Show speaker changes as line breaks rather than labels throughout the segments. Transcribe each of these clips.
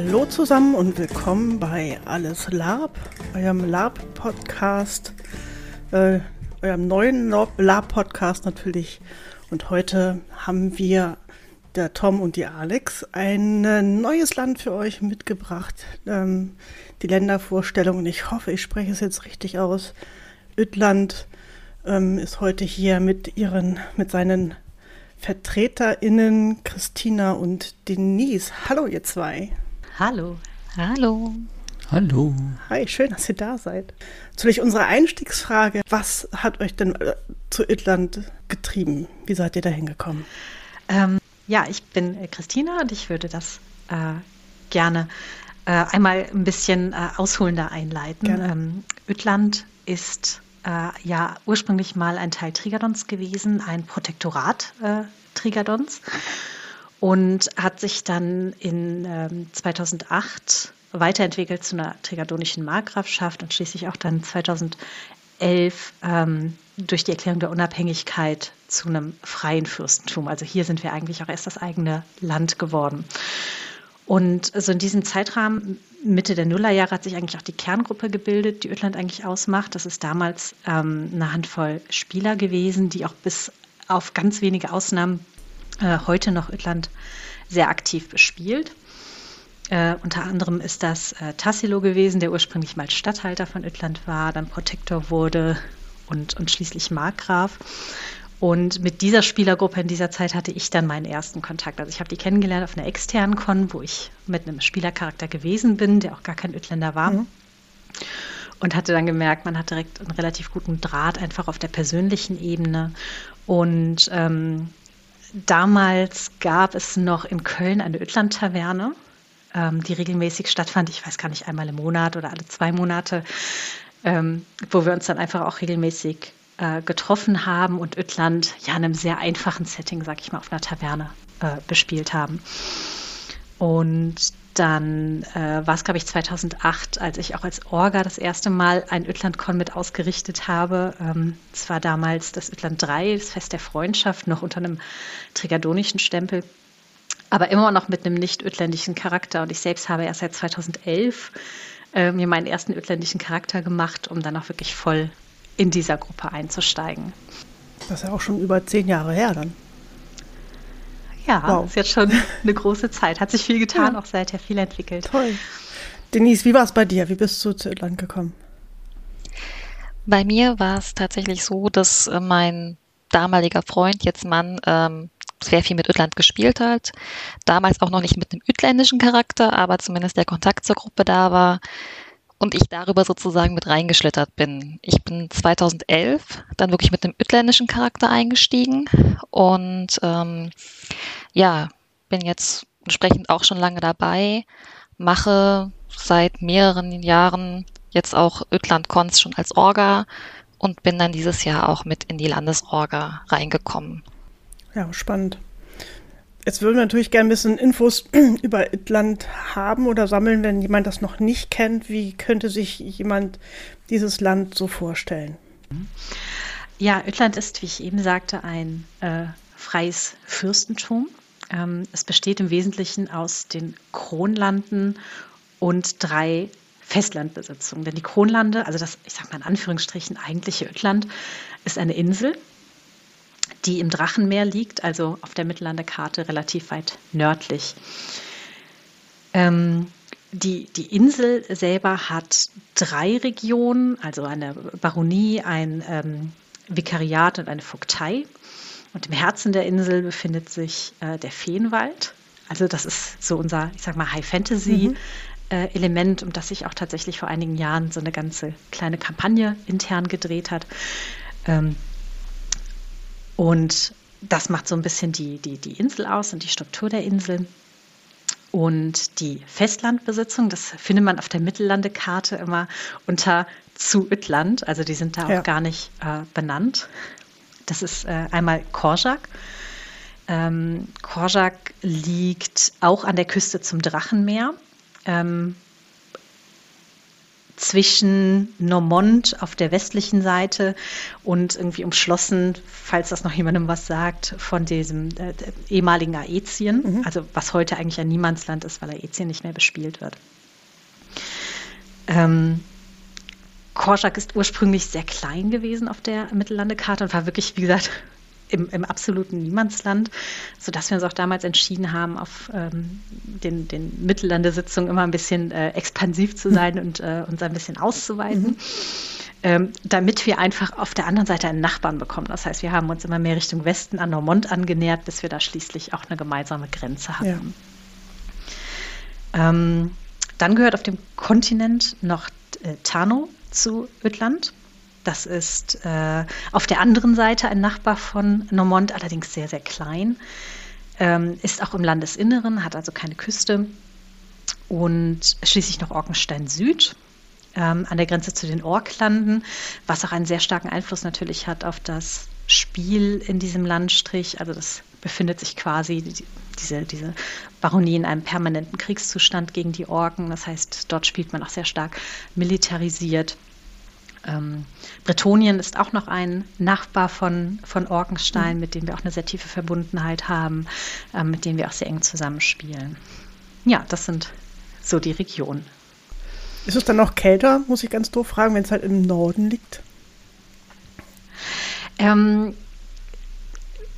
Hallo zusammen und willkommen bei Alles Lab, eurem Lab-Podcast, äh, eurem neuen Lab-Podcast natürlich. Und heute haben wir, der Tom und die Alex, ein neues Land für euch mitgebracht. Ähm, die Ländervorstellung, und ich hoffe, ich spreche es jetzt richtig aus. Ödland ähm, ist heute hier mit ihren, mit seinen VertreterInnen Christina und Denise. Hallo, ihr zwei.
Hallo.
Hallo.
Hallo.
Hi, schön, dass ihr da seid. Natürlich unsere Einstiegsfrage. Was hat euch denn äh, zu Irland getrieben? Wie seid ihr da hingekommen?
Ähm, ja, ich bin äh, Christina und ich würde das äh, gerne äh, einmal ein bisschen äh, ausholender einleiten. Ähm, Ödland ist äh, ja ursprünglich mal ein Teil Trigadons gewesen, ein Protektorat äh, Trigadons und hat sich dann in ähm, 2008 weiterentwickelt zu einer trigadonischen Markgrafschaft und schließlich auch dann 2011 ähm, durch die Erklärung der Unabhängigkeit zu einem freien Fürstentum. Also hier sind wir eigentlich auch erst das eigene Land geworden. Und so in diesem Zeitrahmen, Mitte der Nullerjahre, hat sich eigentlich auch die Kerngruppe gebildet, die Ödland eigentlich ausmacht. Das ist damals ähm, eine Handvoll Spieler gewesen, die auch bis auf ganz wenige Ausnahmen äh, heute noch Ödland sehr aktiv bespielt. Äh, unter anderem ist das äh, Tassilo gewesen, der ursprünglich mal Statthalter von Ödland war, dann Protektor wurde und, und schließlich Markgraf. Und mit dieser Spielergruppe in dieser Zeit hatte ich dann meinen ersten Kontakt. Also ich habe die kennengelernt auf einer externen Con, wo ich mit einem Spielercharakter gewesen bin, der auch gar kein Ödländer war. Mhm. Und hatte dann gemerkt, man hat direkt einen relativ guten Draht einfach auf der persönlichen Ebene. Und ähm, damals gab es noch in Köln eine Ödland-Taverne, ähm, die regelmäßig stattfand. Ich weiß gar nicht, einmal im Monat oder alle zwei Monate, ähm, wo wir uns dann einfach auch regelmäßig äh, getroffen haben und Ödland ja in einem sehr einfachen Setting, sag ich mal, auf einer Taverne äh, bespielt haben. Und dann äh, war es, glaube ich, 2008, als ich auch als Orga das erste Mal ein Ödland-Con mit ausgerichtet habe. Ähm, es ähm, war damals das Ödland 3, das Fest der Freundschaft, noch unter einem trigadonischen Stempel, aber immer noch mit einem nicht ödländischen Charakter. Und ich selbst habe erst seit 2011 äh, mir meinen ersten ödländischen Charakter gemacht, um dann auch wirklich voll in dieser Gruppe einzusteigen.
Das ist ja auch schon über zehn Jahre her dann.
Ja, wow. ist jetzt schon eine große Zeit. Hat sich viel getan, ja. auch seither viel entwickelt.
Toll. Denise, wie war es bei dir? Wie bist du zu Irland gekommen?
Bei mir war es tatsächlich so, dass äh, mein damaliger Freund, jetzt Mann, ähm, sehr viel mit Irland gespielt hat. Damals auch noch nicht mit einem ödländischen Charakter, aber zumindest der Kontakt zur Gruppe da war und ich darüber sozusagen mit reingeschlittert bin. Ich bin 2011 dann wirklich mit einem ödländischen Charakter eingestiegen und ähm, ja, bin jetzt entsprechend auch schon lange dabei, mache seit mehreren Jahren jetzt auch Ödland-Cons schon als Orga und bin dann dieses Jahr auch mit in die Landesorga reingekommen.
Ja, spannend. Jetzt würden wir natürlich gerne ein bisschen Infos über Itland haben oder sammeln, wenn jemand das noch nicht kennt. Wie könnte sich jemand dieses Land so vorstellen?
Ja, Ödland ist, wie ich eben sagte, ein äh, freies Fürstentum. Ähm, es besteht im Wesentlichen aus den Kronlanden und drei Festlandbesitzungen. Denn die Kronlande, also das, ich sage mal in Anführungsstrichen, eigentliche Ödland, ist eine Insel, die im Drachenmeer liegt, also auf der Mittellandekarte relativ weit nördlich. Ähm, die, die Insel selber hat drei Regionen, also eine Baronie, ein ähm, Vikariat und eine Vogtei. Und im Herzen der Insel befindet sich äh, der Feenwald. Also das ist so unser, ich sag mal, High Fantasy. Mhm. Äh, Element, um das sich auch tatsächlich vor einigen Jahren so eine ganze kleine Kampagne intern gedreht hat. Ähm, und das macht so ein bisschen die, die, die Insel aus und die Struktur der Insel. Und die Festlandbesitzung, das findet man auf der Mittellandekarte immer unter zu Ötland. Also die sind da ja. auch gar nicht äh, benannt. Das ist äh, einmal Korjak. Ähm, Korjak liegt auch an der Küste zum Drachenmeer. Ähm, zwischen Normont auf der westlichen Seite und irgendwie umschlossen, falls das noch jemandem was sagt, von diesem äh, ehemaligen Aetien, mhm. also was heute eigentlich ein Niemandsland ist, weil Aetien nicht mehr bespielt wird. Ähm, Korczak ist ursprünglich sehr klein gewesen auf der Mittellandekarte und war wirklich, wie gesagt, im, im absoluten Niemandsland, sodass wir uns auch damals entschieden haben, auf ähm, den, den Mittellandesitzungen immer ein bisschen äh, expansiv zu sein und äh, uns ein bisschen auszuweiten. Mhm. Ähm, damit wir einfach auf der anderen Seite einen Nachbarn bekommen. Das heißt, wir haben uns immer mehr Richtung Westen an Normont angenähert, bis wir da schließlich auch eine gemeinsame Grenze hatten. Ja. Ähm, dann gehört auf dem Kontinent noch äh, Tano zu Ötland. Das ist äh, auf der anderen Seite ein Nachbar von Normont, allerdings sehr, sehr klein. Ähm, ist auch im Landesinneren, hat also keine Küste. Und schließlich noch Orkenstein Süd ähm, an der Grenze zu den Orklanden, was auch einen sehr starken Einfluss natürlich hat auf das Spiel in diesem Landstrich. Also das befindet sich quasi, die, diese, diese Baronie in einem permanenten Kriegszustand gegen die Orken. Das heißt, dort spielt man auch sehr stark militarisiert. Ähm, Bretonien ist auch noch ein Nachbar von, von Orkenstein, mhm. mit dem wir auch eine sehr tiefe Verbundenheit haben, äh, mit dem wir auch sehr eng zusammenspielen. Ja, das sind so die Regionen.
Ist es dann noch kälter, muss ich ganz doof fragen, wenn es halt im Norden liegt?
Ähm,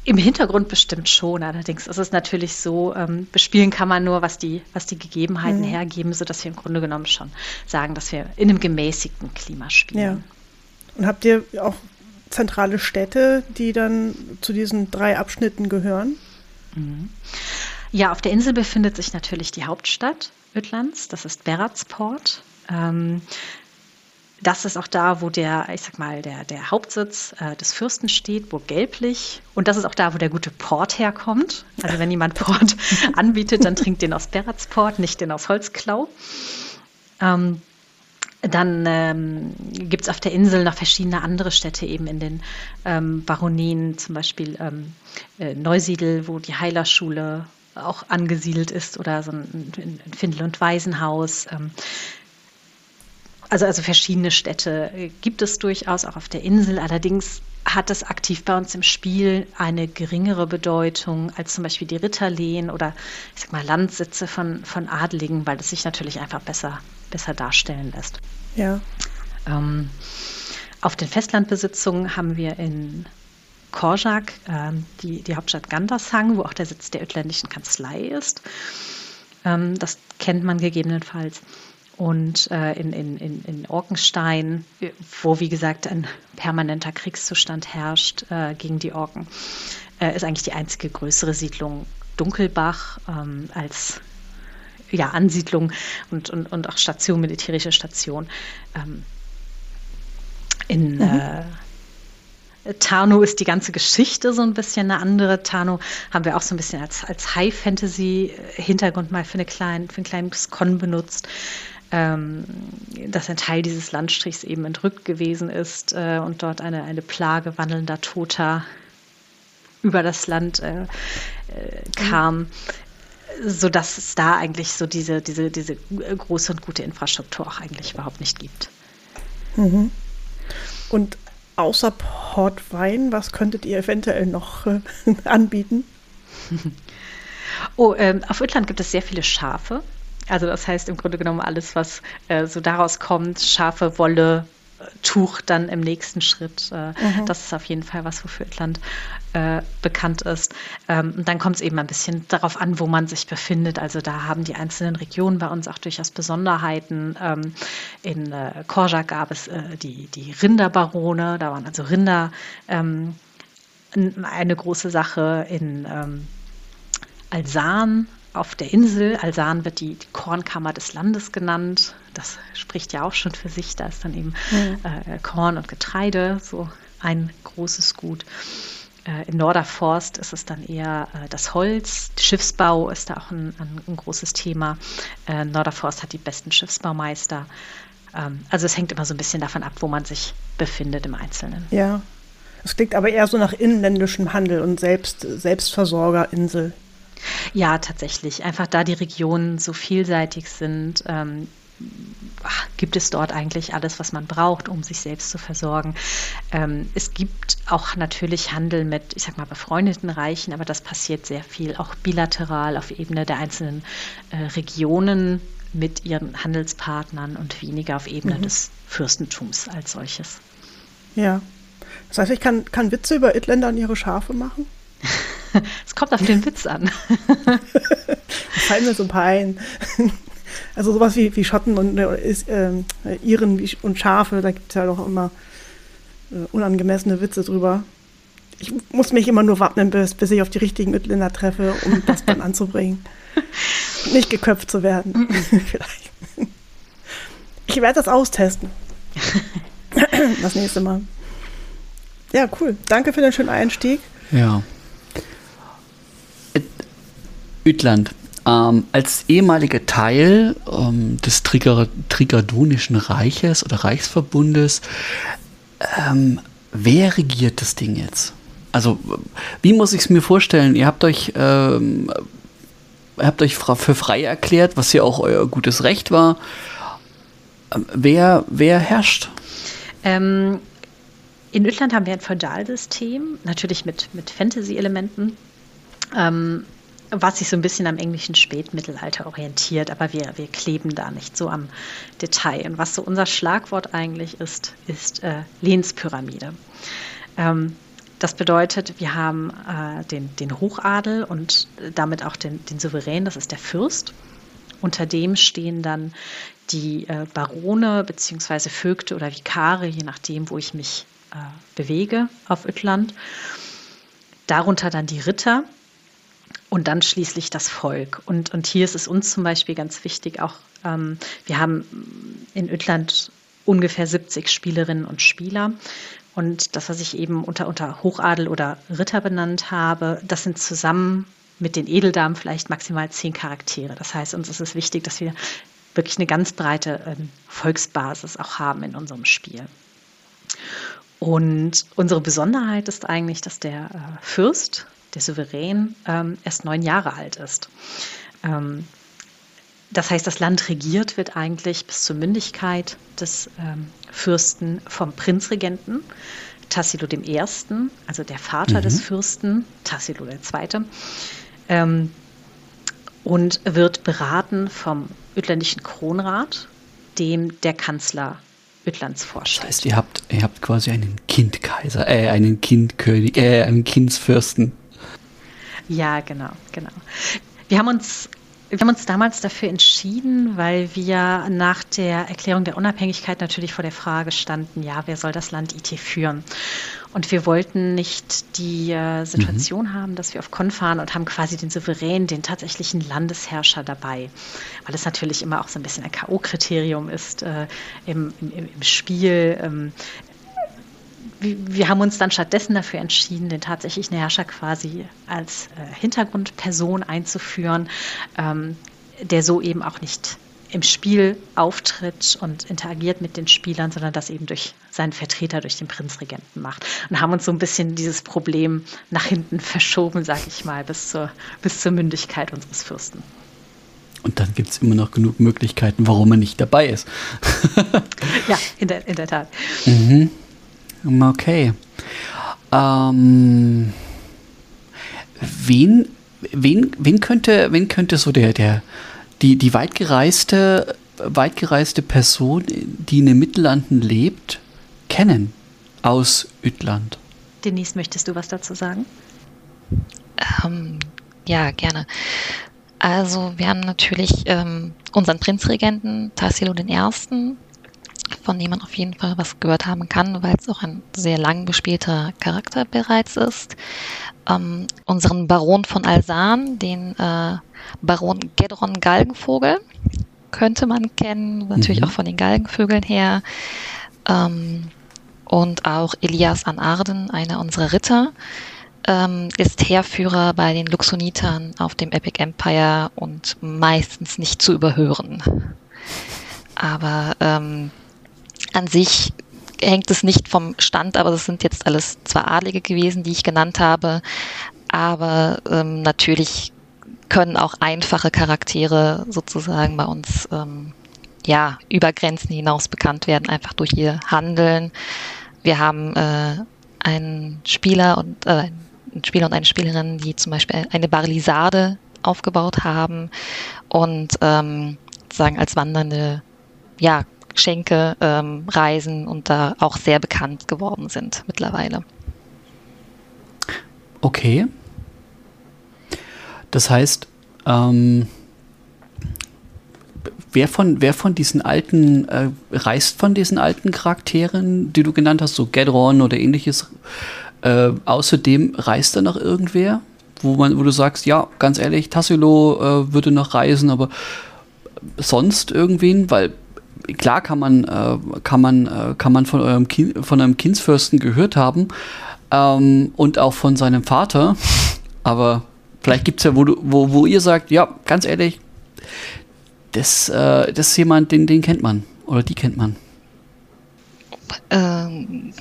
im Hintergrund bestimmt schon, allerdings ist es natürlich so, ähm, bespielen kann man nur, was die, was die Gegebenheiten mhm. hergeben, sodass wir im Grunde genommen schon sagen, dass wir in einem gemäßigten Klima spielen. Ja.
Und habt ihr auch zentrale Städte, die dann zu diesen drei Abschnitten gehören?
Mhm. Ja, auf der Insel befindet sich natürlich die Hauptstadt Ötlands, das ist Beratsport. Ähm, das ist auch da, wo der, ich sag mal, der, der Hauptsitz äh, des Fürsten steht, Burg Gelblich. Und das ist auch da, wo der gute Port herkommt. Also wenn jemand Port anbietet, dann trinkt den aus Beratsport, nicht den aus Holzklau. Ähm, dann ähm, gibt es auf der Insel noch verschiedene andere Städte, eben in den ähm, Baronien, zum Beispiel ähm, äh, Neusiedl, wo die Heilerschule auch angesiedelt ist, oder so ein, ein Findel- und Waisenhaus. Ähm, also, also verschiedene Städte gibt es durchaus auch auf der Insel. Allerdings hat es aktiv bei uns im Spiel eine geringere Bedeutung als zum Beispiel die Ritterlehen oder ich sag mal Landsitze von, von Adligen, weil es sich natürlich einfach besser, besser darstellen lässt.
Ja.
Ähm, auf den Festlandbesitzungen haben wir in Korjak äh, die, die Hauptstadt Gandersang, wo auch der Sitz der ötländischen Kanzlei ist. Ähm, das kennt man gegebenenfalls und äh, in, in, in, in Orkenstein, wo wie gesagt ein permanenter Kriegszustand herrscht äh, gegen die Orken, äh, ist eigentlich die einzige größere Siedlung Dunkelbach ähm, als ja, Ansiedlung und, und, und auch Station, militärische Station. Ähm, in mhm. Äh, Tarno ist die ganze Geschichte so ein bisschen eine andere. Tarno haben wir auch so ein bisschen als, als High-Fantasy-Hintergrund mal für, eine klein, für ein kleines Con benutzt ähm, dass ein Teil dieses Landstrichs eben entrückt gewesen ist äh, und dort eine, eine Plage wandelnder Toter über das Land äh, äh, kam, sodass es da eigentlich so diese, diese, diese große und gute Infrastruktur auch eigentlich überhaupt nicht gibt.
Mhm. Und außer Portwein, was könntet ihr eventuell noch äh, anbieten?
Oh, ähm, auf Ötland gibt es sehr viele Schafe. Also das heißt im Grunde genommen alles, was äh, so daraus kommt, scharfe Wolle, äh, Tuch dann im nächsten Schritt. Äh, mhm. Das ist auf jeden Fall was, wofür Irland äh, bekannt ist. Ähm, und dann kommt es eben ein bisschen darauf an, wo man sich befindet. Also da haben die einzelnen Regionen bei uns auch durchaus Besonderheiten. Ähm, in äh, Korja gab es äh, die, die Rinderbarone, da waren also Rinder ähm, eine große Sache. In ähm, Alsan auf der Insel. Alsan wird die, die, Kornkammer des Landes genannt. Das spricht ja auch schon für sich. Da ist dann eben mhm. äh, Korn und Getreide, so ein großes Gut. Äh, in Norderforst ist es dann eher äh, das Holz. Schiffsbau ist da auch ein, ein, ein großes Thema. Äh, Norderforst hat die besten Schiffsbaumeister. Ähm, also es hängt immer so ein bisschen davon ab, wo man sich befindet im Einzelnen.
Ja. Es klingt aber eher so nach inländischem Handel und Selbst, Selbstversorgerinsel.
Ja, tatsächlich. Einfach da die Regionen so vielseitig sind, ähm, gibt es dort eigentlich alles, was man braucht, um sich selbst zu versorgen. Ähm, es gibt auch natürlich Handel mit, ich sag mal, befreundeten Reichen, aber das passiert sehr viel auch bilateral auf Ebene der einzelnen äh, Regionen mit ihren Handelspartnern und weniger auf Ebene mhm. des Fürstentums als solches.
Ja. Das heißt, ich kann, kann Witze über Itländer und ihre Schafe machen?
Es kommt auf den Witz an.
da fallen mir so ein paar ein. Also sowas wie, wie Schotten und äh, äh, Iren und Schafe, da gibt es ja doch immer äh, unangemessene Witze drüber. Ich muss mich immer nur warten, bis, bis ich auf die richtigen Ütländer treffe, um das dann anzubringen. Nicht geköpft zu werden. Vielleicht. Ich werde das austesten. das nächste Mal. Ja, cool. Danke für den schönen Einstieg.
Ja. Ütland. Ähm, als ehemaliger Teil ähm, des Trigadonischen Reiches oder Reichsverbundes, ähm, wer regiert das Ding jetzt? Also, wie muss ich es mir vorstellen? Ihr habt euch, ähm, habt euch für frei erklärt, was ja auch euer gutes Recht war. Ähm, wer, wer herrscht?
Ähm, in Ötland haben wir ein Feudalsystem, natürlich mit, mit Fantasy-Elementen. Ähm, was sich so ein bisschen am englischen Spätmittelalter orientiert, aber wir, wir kleben da nicht so am Detail. Und was so unser Schlagwort eigentlich ist, ist äh, Lehnspyramide. Ähm, das bedeutet, wir haben äh, den, den Hochadel und damit auch den, den Souverän, das ist der Fürst. Unter dem stehen dann die äh, Barone bzw. Vögte oder Vikare, je nachdem, wo ich mich äh, bewege auf Ötland. Darunter dann die Ritter, und dann schließlich das Volk. Und, und hier ist es uns zum Beispiel ganz wichtig, auch ähm, wir haben in Ötland ungefähr 70 Spielerinnen und Spieler. Und das, was ich eben unter, unter Hochadel oder Ritter benannt habe, das sind zusammen mit den Edeldamen vielleicht maximal zehn Charaktere. Das heißt, uns ist es wichtig, dass wir wirklich eine ganz breite äh, Volksbasis auch haben in unserem Spiel. Und unsere Besonderheit ist eigentlich, dass der äh, Fürst der Souverän, ähm, erst neun Jahre alt ist. Ähm, das heißt, das Land regiert wird eigentlich bis zur Mündigkeit des ähm, Fürsten vom Prinzregenten Tassilo I., also der Vater mhm. des Fürsten, Tassilo II., ähm, und wird beraten vom Ötländischen Kronrat, dem der Kanzler Ötlands vorsteht.
Das heißt, ihr habt, ihr habt quasi einen Kindkaiser, äh, einen Kindkönig, äh, einen Kindsfürsten.
Ja, genau, genau. Wir haben uns wir haben uns damals dafür entschieden, weil wir nach der Erklärung der Unabhängigkeit natürlich vor der Frage standen, ja, wer soll das Land IT führen? Und wir wollten nicht die äh, Situation mhm. haben, dass wir auf Kon fahren und haben quasi den Souverän, den tatsächlichen Landesherrscher dabei. Weil es natürlich immer auch so ein bisschen ein K.O.-Kriterium ist äh, im, im, im, Spiel. Ähm, wir haben uns dann stattdessen dafür entschieden, den tatsächlichen Herrscher quasi als äh, Hintergrundperson einzuführen, ähm, der so eben auch nicht im Spiel auftritt und interagiert mit den Spielern, sondern das eben durch seinen Vertreter, durch den Prinzregenten macht. Und haben uns so ein bisschen dieses Problem nach hinten verschoben, sage ich mal, bis zur, bis zur Mündigkeit unseres Fürsten.
Und dann gibt es immer noch genug Möglichkeiten, warum er nicht dabei ist.
ja, in der, in der Tat.
Mhm. Okay. Ähm, wen, wen, wen, könnte, wen könnte so der, der, die, die weitgereiste, weitgereiste Person, die in den Mittellanden lebt, kennen aus Ütland?
Denise, möchtest du was dazu sagen?
Ähm, ja, gerne. Also wir haben natürlich ähm, unseren Prinzregenten Tassilo I., von dem man auf jeden Fall was gehört haben kann, weil es auch ein sehr lang gespielter Charakter bereits ist. Ähm, unseren Baron von Alsan, den äh, Baron Gedron Galgenvogel, könnte man kennen, natürlich mhm. auch von den Galgenvögeln her. Ähm, und auch Elias an Arden, einer unserer Ritter, ähm, ist Heerführer bei den Luxonitern auf dem Epic Empire und meistens nicht zu überhören. Aber ähm, an sich hängt es nicht vom Stand, aber das sind jetzt alles zwar Adlige gewesen, die ich genannt habe, aber ähm, natürlich können auch einfache Charaktere sozusagen bei uns ähm, ja, über Grenzen hinaus bekannt werden, einfach durch ihr Handeln. Wir haben äh, einen Spieler und äh, einen Spieler und eine Spielerin, die zum Beispiel eine Barlisade aufgebaut haben und ähm, sagen als wandernde ja, Schenke ähm, reisen und da auch sehr bekannt geworden sind mittlerweile.
Okay. Das heißt, ähm, wer, von, wer von diesen alten, äh, reist von diesen alten Charakteren, die du genannt hast, so Gedron oder ähnliches, äh, außerdem reist da noch irgendwer? Wo, man, wo du sagst, ja, ganz ehrlich, Tassilo äh, würde noch reisen, aber sonst irgendwen? Weil klar kann man, äh, kann man, äh, kann man von eurem kind, von einem Kindsfürsten gehört haben ähm, und auch von seinem Vater, aber vielleicht gibt es ja, wo, du, wo, wo ihr sagt, ja, ganz ehrlich, das, äh, das ist jemand, den, den kennt man oder die kennt man.
Ähm,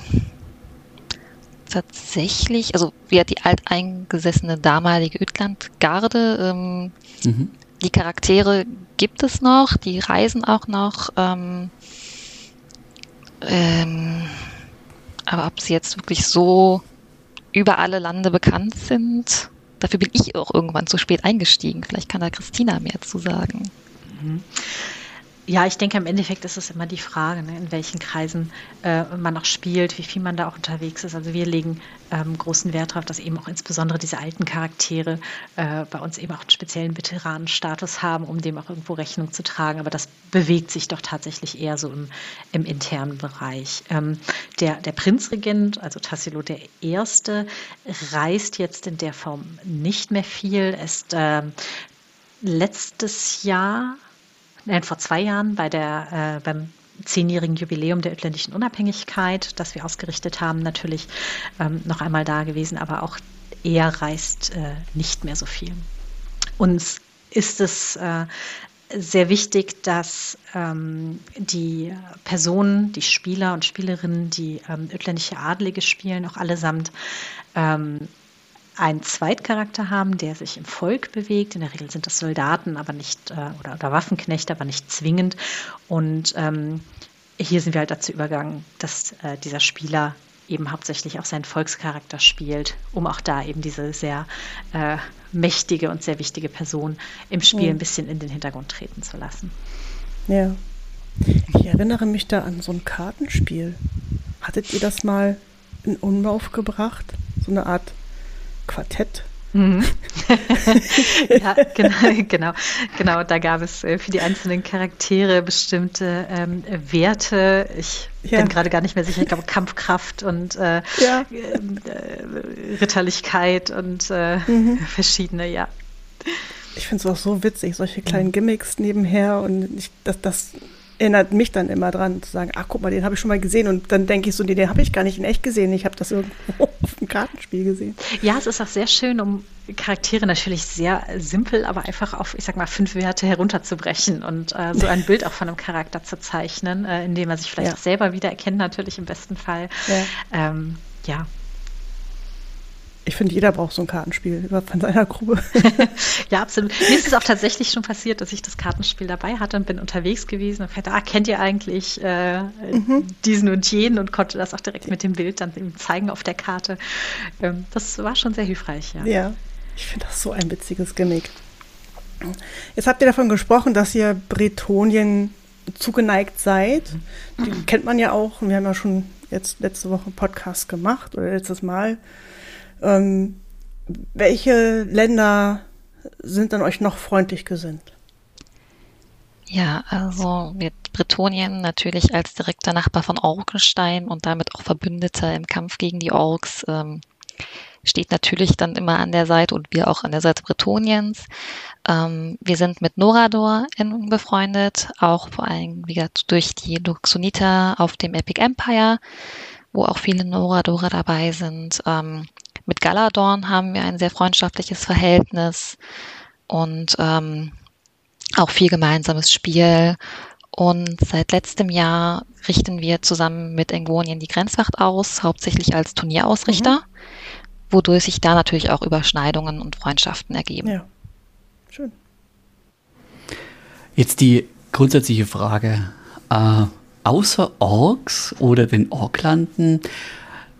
tatsächlich, also wie die alteingesessene damalige Ödland-Garde, ähm, mhm. Die Charaktere gibt es noch, die reisen auch noch. Ähm, ähm, aber ob sie jetzt wirklich so über alle Lande bekannt sind, dafür bin ich auch irgendwann zu spät eingestiegen. Vielleicht kann da Christina mehr zu sagen.
Ja, ich denke, im Endeffekt ist es immer die Frage, ne, in welchen Kreisen äh, man noch spielt, wie viel man da auch unterwegs ist. Also wir legen ähm, großen Wert darauf, dass eben auch insbesondere diese alten Charaktere äh, bei uns eben auch einen speziellen Veteranenstatus haben, um dem auch irgendwo Rechnung zu tragen. Aber das bewegt sich doch tatsächlich eher so im, im internen Bereich. Ähm, der, der Prinzregent, also Tassilo der Erste, reist jetzt in der Form nicht mehr viel, ist äh, letztes Jahr nein, vor zwei Jahren bei der, äh, beim zehnjährigen Jubiläum der ötländischen Unabhängigkeit, das wir ausgerichtet haben, natürlich ähm, noch einmal da gewesen, aber auch er reist äh, nicht mehr so viel. Uns ist es äh, sehr wichtig, dass ähm, die Personen, die Spieler und Spielerinnen, die ähm, ötländische Adlige spielen, auch allesamt ähm, einen Zweitcharakter haben, der sich im Volk bewegt. In der Regel sind das Soldaten, aber nicht, äh, oder, oder, Waffenknechte, aber nicht zwingend. Und ähm, hier sind wir halt dazu übergegangen, dass äh, dieser Spieler eben hauptsächlich auch seinen Volkscharakter spielt, um auch da eben diese sehr äh, mächtige und sehr wichtige Person im Spiel ja. ein bisschen in den Hintergrund treten zu lassen.
Ja. Ich erinnere mich da an so ein Kartenspiel. Hattet ihr das mal in Umlauf gebracht? So eine Art Quartett. Mhm.
ja, genau, genau, genau. Da gab es äh, für die einzelnen Charaktere bestimmte ähm, Werte. Ich ja. bin gerade gar nicht mehr sicher. Ich glaube Kampfkraft und äh, ja. äh, Ritterlichkeit und äh, mhm. verschiedene, ja.
Ich finde es auch so witzig, solche kleinen mhm. Gimmicks nebenher und ich, das, das erinnert mich dann immer dran, zu sagen, ach guck mal, den habe ich schon mal gesehen und dann denke ich so, nee, den habe ich gar nicht in echt gesehen, ich habe das irgendwo auf dem Kartenspiel gesehen.
Ja, es ist auch sehr schön, um Charaktere natürlich sehr simpel, aber einfach auf, ich sag mal, fünf Werte herunterzubrechen und äh, so ein Bild auch von einem Charakter zu zeichnen, äh, in dem er sich vielleicht ja. auch selber wiedererkennt, natürlich im besten Fall. Ja, ähm, ja
ich finde, jeder braucht so ein Kartenspiel von seiner Gruppe.
ja, absolut. Mir ist es auch tatsächlich schon passiert, dass ich das Kartenspiel dabei hatte und bin unterwegs gewesen und fragte, ah, kennt ihr eigentlich äh, mhm. diesen und jenen und konnte das auch direkt mit dem Bild dann zeigen auf der Karte. Ähm, das war schon sehr hilfreich, ja.
Ja, ich finde das so ein witziges Gimmick. Jetzt habt ihr davon gesprochen, dass ihr Bretonien zugeneigt seid. Die kennt man ja auch. Wir haben ja schon jetzt letzte Woche einen Podcast gemacht oder letztes Mal ähm, welche Länder sind dann euch noch freundlich gesinnt?
Ja, also mit Bretonien natürlich als direkter Nachbar von Orkenstein und damit auch Verbündeter im Kampf gegen die Orks ähm, steht natürlich dann immer an der Seite und wir auch an der Seite Bretoniens. Ähm, wir sind mit Norador befreundet, auch vor allem wie gesagt, durch die Luxoniter auf dem Epic Empire, wo auch viele Noradore dabei sind. Ähm, mit Galadorn haben wir ein sehr freundschaftliches Verhältnis und ähm, auch viel gemeinsames Spiel. Und seit letztem Jahr richten wir zusammen mit Engonien die Grenzwacht aus, hauptsächlich als Turnierausrichter, mhm. wodurch sich da natürlich auch Überschneidungen und Freundschaften ergeben. Ja, schön.
Jetzt die grundsätzliche Frage. Äh, außer Orks oder den Orklanden,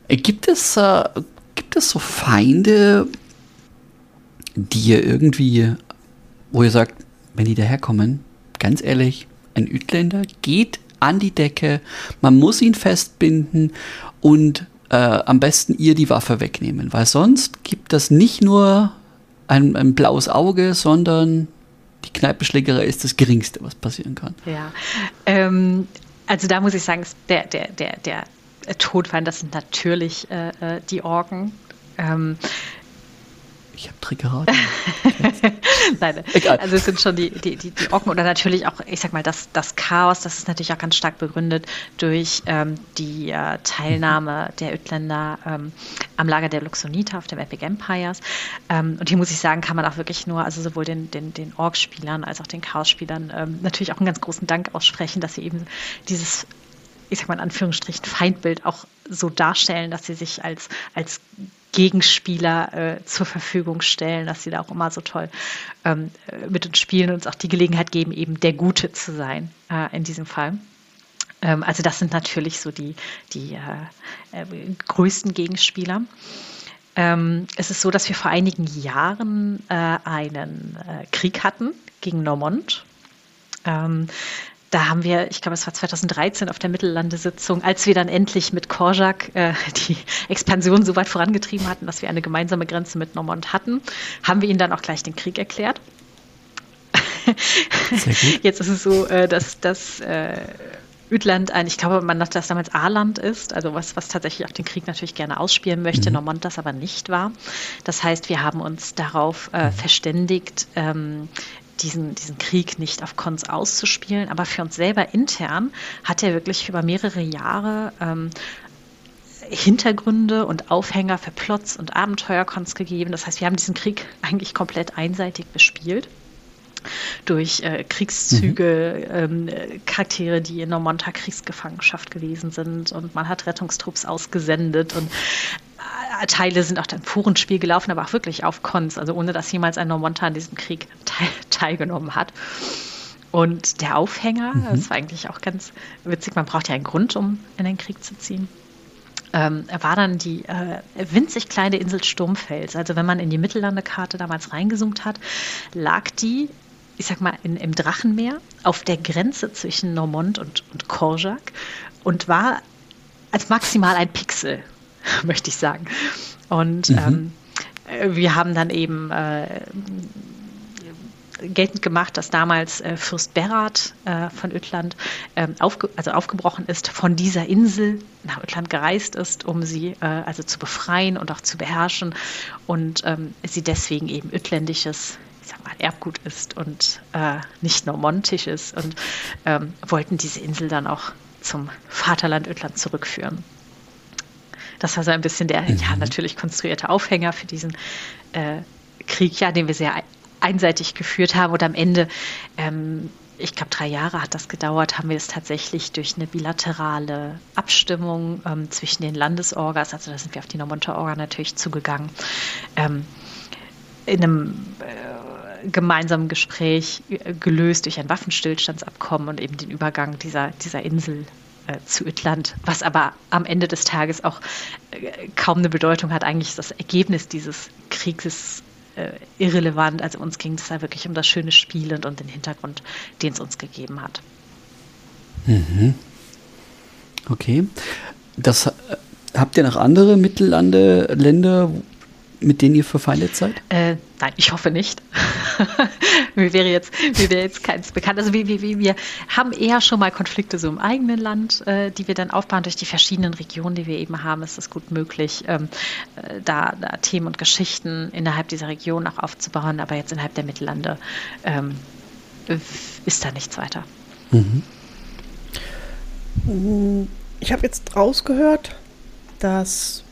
äh, gibt es, äh, gibt es so Feinde, die ihr irgendwie, wo ihr sagt, wenn die daherkommen, ganz ehrlich, ein Ütländer geht an die Decke, man muss ihn festbinden und äh, am besten ihr die Waffe wegnehmen, weil sonst gibt das nicht nur ein, ein blaues Auge, sondern die Kneipenschlägerei ist das Geringste, was passieren kann.
Ja, ähm, also da muss ich sagen, der, der, der, der Todfeind, das sind natürlich äh, äh die Orken. Ähm,
ich habe Trick geraten.
Nein, Egal. also es sind schon die, die, die, die Orken oder natürlich auch, ich sag mal, das, das Chaos, das ist natürlich auch ganz stark begründet durch ähm, die äh, Teilnahme der Ötländer ähm, am Lager der Luxonita auf dem Epic Empires. Ähm, und hier muss ich sagen, kann man auch wirklich nur, also sowohl den, den, den Ork-Spielern als auch den Chaos-Spielern ähm, natürlich auch einen ganz großen Dank aussprechen, dass sie eben dieses ich sag mal in Anführungsstrichen, Feindbild auch so darstellen, dass sie sich als, als Gegenspieler äh, zur Verfügung stellen, dass sie da auch immer so toll ähm, äh, mit uns spielen und uns auch die Gelegenheit geben, eben der Gute zu sein äh, in diesem Fall. Ähm, also das sind natürlich so die, die äh, äh größten Gegenspieler. Ähm, es ist so, dass wir vor einigen Jahren äh, einen Krieg hatten gegen Normont. Da haben wir, ich glaube, es war 2013 auf der Mittellandesitzung, als wir dann endlich mit Korjak äh, die Expansion so weit vorangetrieben hatten, dass wir eine gemeinsame Grenze mit Normand hatten, haben wir ihnen dann auch gleich den Krieg erklärt. Jetzt ist es so, äh, dass das äh, Ütland ein, ich glaube, man nannte das damals A-Land ist, also was, was tatsächlich auch den Krieg natürlich gerne ausspielen möchte, mhm. Normand das aber nicht war. Das heißt, wir haben uns darauf äh, mhm. verständigt, ähm, diesen, diesen Krieg nicht auf Cons auszuspielen. Aber für uns selber intern hat er wirklich über mehrere Jahre ähm, Hintergründe und Aufhänger für Plots und Abenteuercons gegeben. Das heißt, wir haben diesen Krieg eigentlich komplett einseitig bespielt durch äh, Kriegszüge, mhm. ähm, Charaktere, die in Normonta Kriegsgefangenschaft gewesen sind und man hat Rettungstrupps ausgesendet und Teile sind auch dann Forenspiel gelaufen, aber auch wirklich auf Cons, also ohne dass jemals ein Normonta an diesem Krieg teil, teilgenommen hat. Und der Aufhänger, mhm. das war eigentlich auch ganz witzig, man braucht ja einen Grund, um in den Krieg zu ziehen. Ähm, war dann die äh, winzig kleine Insel Sturmfels. Also wenn man in die Mittellandekarte damals reingezoomt hat, lag die, ich sag mal, in, im Drachenmeer auf der Grenze zwischen Normont und, und Korjak und war als maximal ein Pixel möchte ich sagen. Und mhm. ähm, wir haben dann eben äh, geltend gemacht, dass damals äh, Fürst Berat äh, von Ötland ähm, aufge also aufgebrochen ist, von dieser Insel nach Ötland gereist ist, um sie äh, also zu befreien und auch zu beherrschen und ähm, sie deswegen eben ötländisches sag mal, Erbgut ist und äh, nicht normontisch ist und ähm, wollten diese Insel dann auch zum Vaterland Ötland zurückführen. Das war so ein bisschen der, mhm. ja, natürlich konstruierte Aufhänger für diesen äh, Krieg, ja, den wir sehr einseitig geführt haben. Und am Ende, ähm, ich glaube, drei Jahre hat das gedauert, haben wir es tatsächlich durch eine bilaterale Abstimmung ähm, zwischen den Landesorgas, also da sind wir auf die Normonter Orga natürlich zugegangen, ähm, in einem äh, gemeinsamen Gespräch äh, gelöst durch ein Waffenstillstandsabkommen und eben den Übergang dieser, dieser Insel äh, zu Ötland, was aber am Ende des Tages auch äh, kaum eine Bedeutung hat. Eigentlich ist das Ergebnis dieses Krieges irrelevant. Also uns ging es da wirklich um das schöne Spiel und um den Hintergrund, den es uns gegeben hat.
Mhm. Okay. Das habt ihr noch andere Mittellande Länder, mit denen ihr verfeindet seid?
Äh, nein, ich hoffe nicht. mir wäre jetzt, mir wäre jetzt keins bekannt. Also wir, wir, wir haben eher schon mal Konflikte so im eigenen Land, äh, die wir dann aufbauen durch die verschiedenen Regionen, die wir eben haben. Ist es gut möglich, ähm, äh, da, da, Themen und Geschichten innerhalb dieser Region auch aufzubauen. Aber jetzt innerhalb der Mittellande ähm, ist da nichts weiter. Mhm.
Ich habe jetzt rausgehört, dass